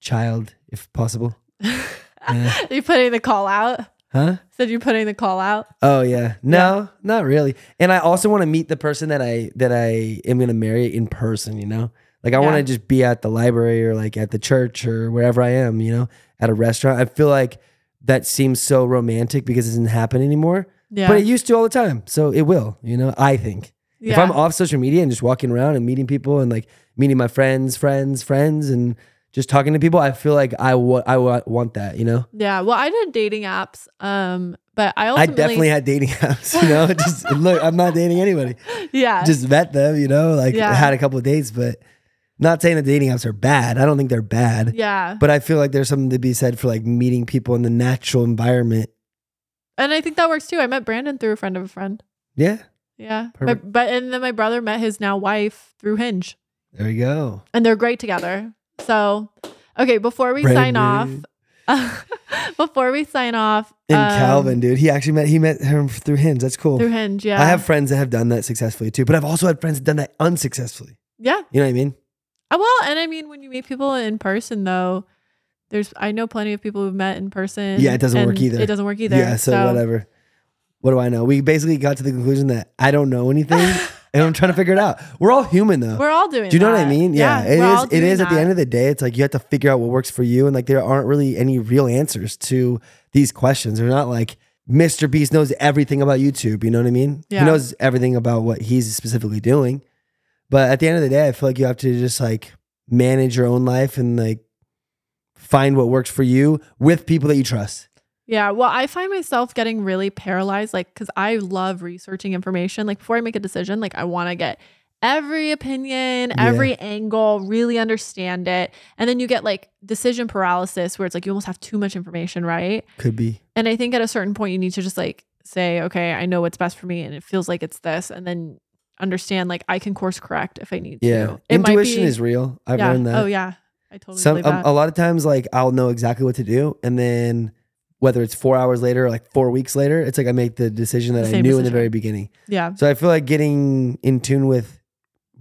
child if possible. Yeah. you putting the call out? Huh? Said you're putting the call out. Oh yeah. No, not really. And I also want to meet the person that I that I am gonna marry in person, you know? Like I want to just be at the library or like at the church or wherever I am, you know, at a restaurant. I feel like that seems so romantic because it doesn't happen anymore. Yeah, But it used to all the time. So it will, you know, I think. If. I'm off social media and just walking around and meeting people and like meeting my friends, friends, friends, and just talking to people, I feel like I I want that, you know? yeah. Well, I did dating apps, um, but I also I definitely had dating apps, you know? just look, I'm not dating anybody. yeah, just met them, you know, like Yeah. had a couple of dates, but not saying that dating apps are bad. I don't think they're bad, yeah. but I feel like there's something to be said for like meeting people in the natural environment. And I think that works too. I met Brandon through a friend of a friend. Yeah, Yeah, Perfect. but and then my brother met his now wife through Hinge, there we go. and they're great together. So, okay, before we sign off, Brandon. before we sign off, And um, Calvin, dude, he actually met he met him through Hinge. That's cool. through Hinge, yeah, I have friends that have done that successfully too, but I've also had friends that done that unsuccessfully. yeah. You know what I mean? Uh, Well, and I mean, when you meet people in person, though, there's I know plenty of people who've met in person. Yeah, it doesn't work either. It doesn't work either. Yeah, so, whatever. What do I know? We basically got to the conclusion that I don't know anything, and I'm trying to figure it out. We're all human though. We're all doing. Do you know what I mean? Yeah, it we're is. It is at the end of the day. It's like you have to figure out what works for you, and like there aren't really any real answers to these questions. They're not like Mr. Beast knows everything about YouTube. You know what I mean? Yeah. He knows everything about what he's specifically doing. But at the end of the day, I feel like you have to just like manage your own life and like find what works for you with people that you trust. Yeah. Well, I find myself getting really paralyzed, like, because I love researching information. Like, before I make a decision, like, I want to get every opinion, Yeah. every angle, really understand it. And then you get like decision paralysis where it's like you almost have too much information, right? Could be. And I think at a certain point, you need to just like say, okay, I know what's best for me and it feels like it's this. And then understand, like, I can course correct if I need Yeah. to. It might Intuition be- is real. I've yeah. learned that. Oh, yeah. I totally Some believe that. a lot of times like I'll know exactly what to do and then whether it's four hours later or like four weeks later, it's like I make the decision that I knew in the decision. very beginning. Yeah. So I feel like getting in tune with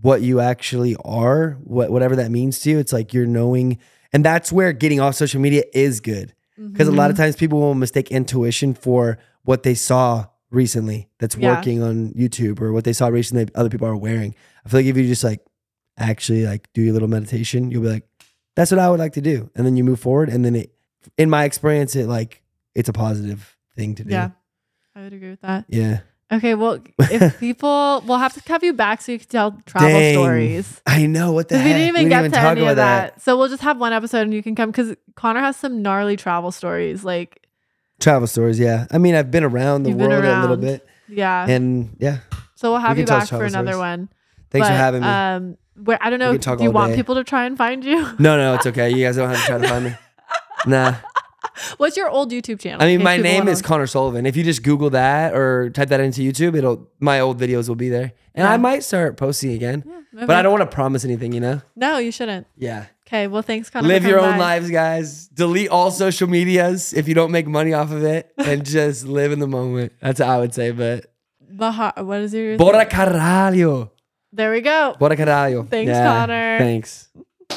what you actually are, what whatever that means to you, it's like you're knowing, and that's where getting off social media is good because a lot Mm-hmm. of times people will mistake intuition for what they saw recently that's Yeah. working on YouTube or what they saw recently other people are wearing. I feel like if you just like actually like do your little meditation, you'll be like, that's what I would like to do, and then you move forward, and then it, in my experience, it like it's a positive thing to do. Yeah. I would agree with that. Yeah. Okay, well, if people, we'll have to have you back so you can tell travel Dang. stories. I know what the 'Cause we didn't even we get didn't to even talk any about of that. that. So we'll just have one episode and you can come because Conner has some gnarly travel stories. Like, Travel stories, yeah. I mean, I've been around the You've world a little bit, yeah. and yeah. so we'll have we you back for another stories. one. Thanks But, for having me. Um, where I don't know, do you want day. people to try and find you? no, no, it's okay. You guys don't have to try to find me. Nah. What's your old YouTube channel? I mean, my name is Conner Sullivan. If you just Google that or type that into YouTube, it'll my old videos will be there, and Yeah. I might start posting again. Yeah, But I don't want to promise anything, you know. No, you shouldn't. Yeah. Okay, well, thanks, Conner. Live your own by. lives, guys. Delete all social medias if you don't make money off of it, and just live in the moment. That's how I would say. But Baha- what is your? Bora caralho. There we go. Bora caralho. Thanks, Conner. Thanks.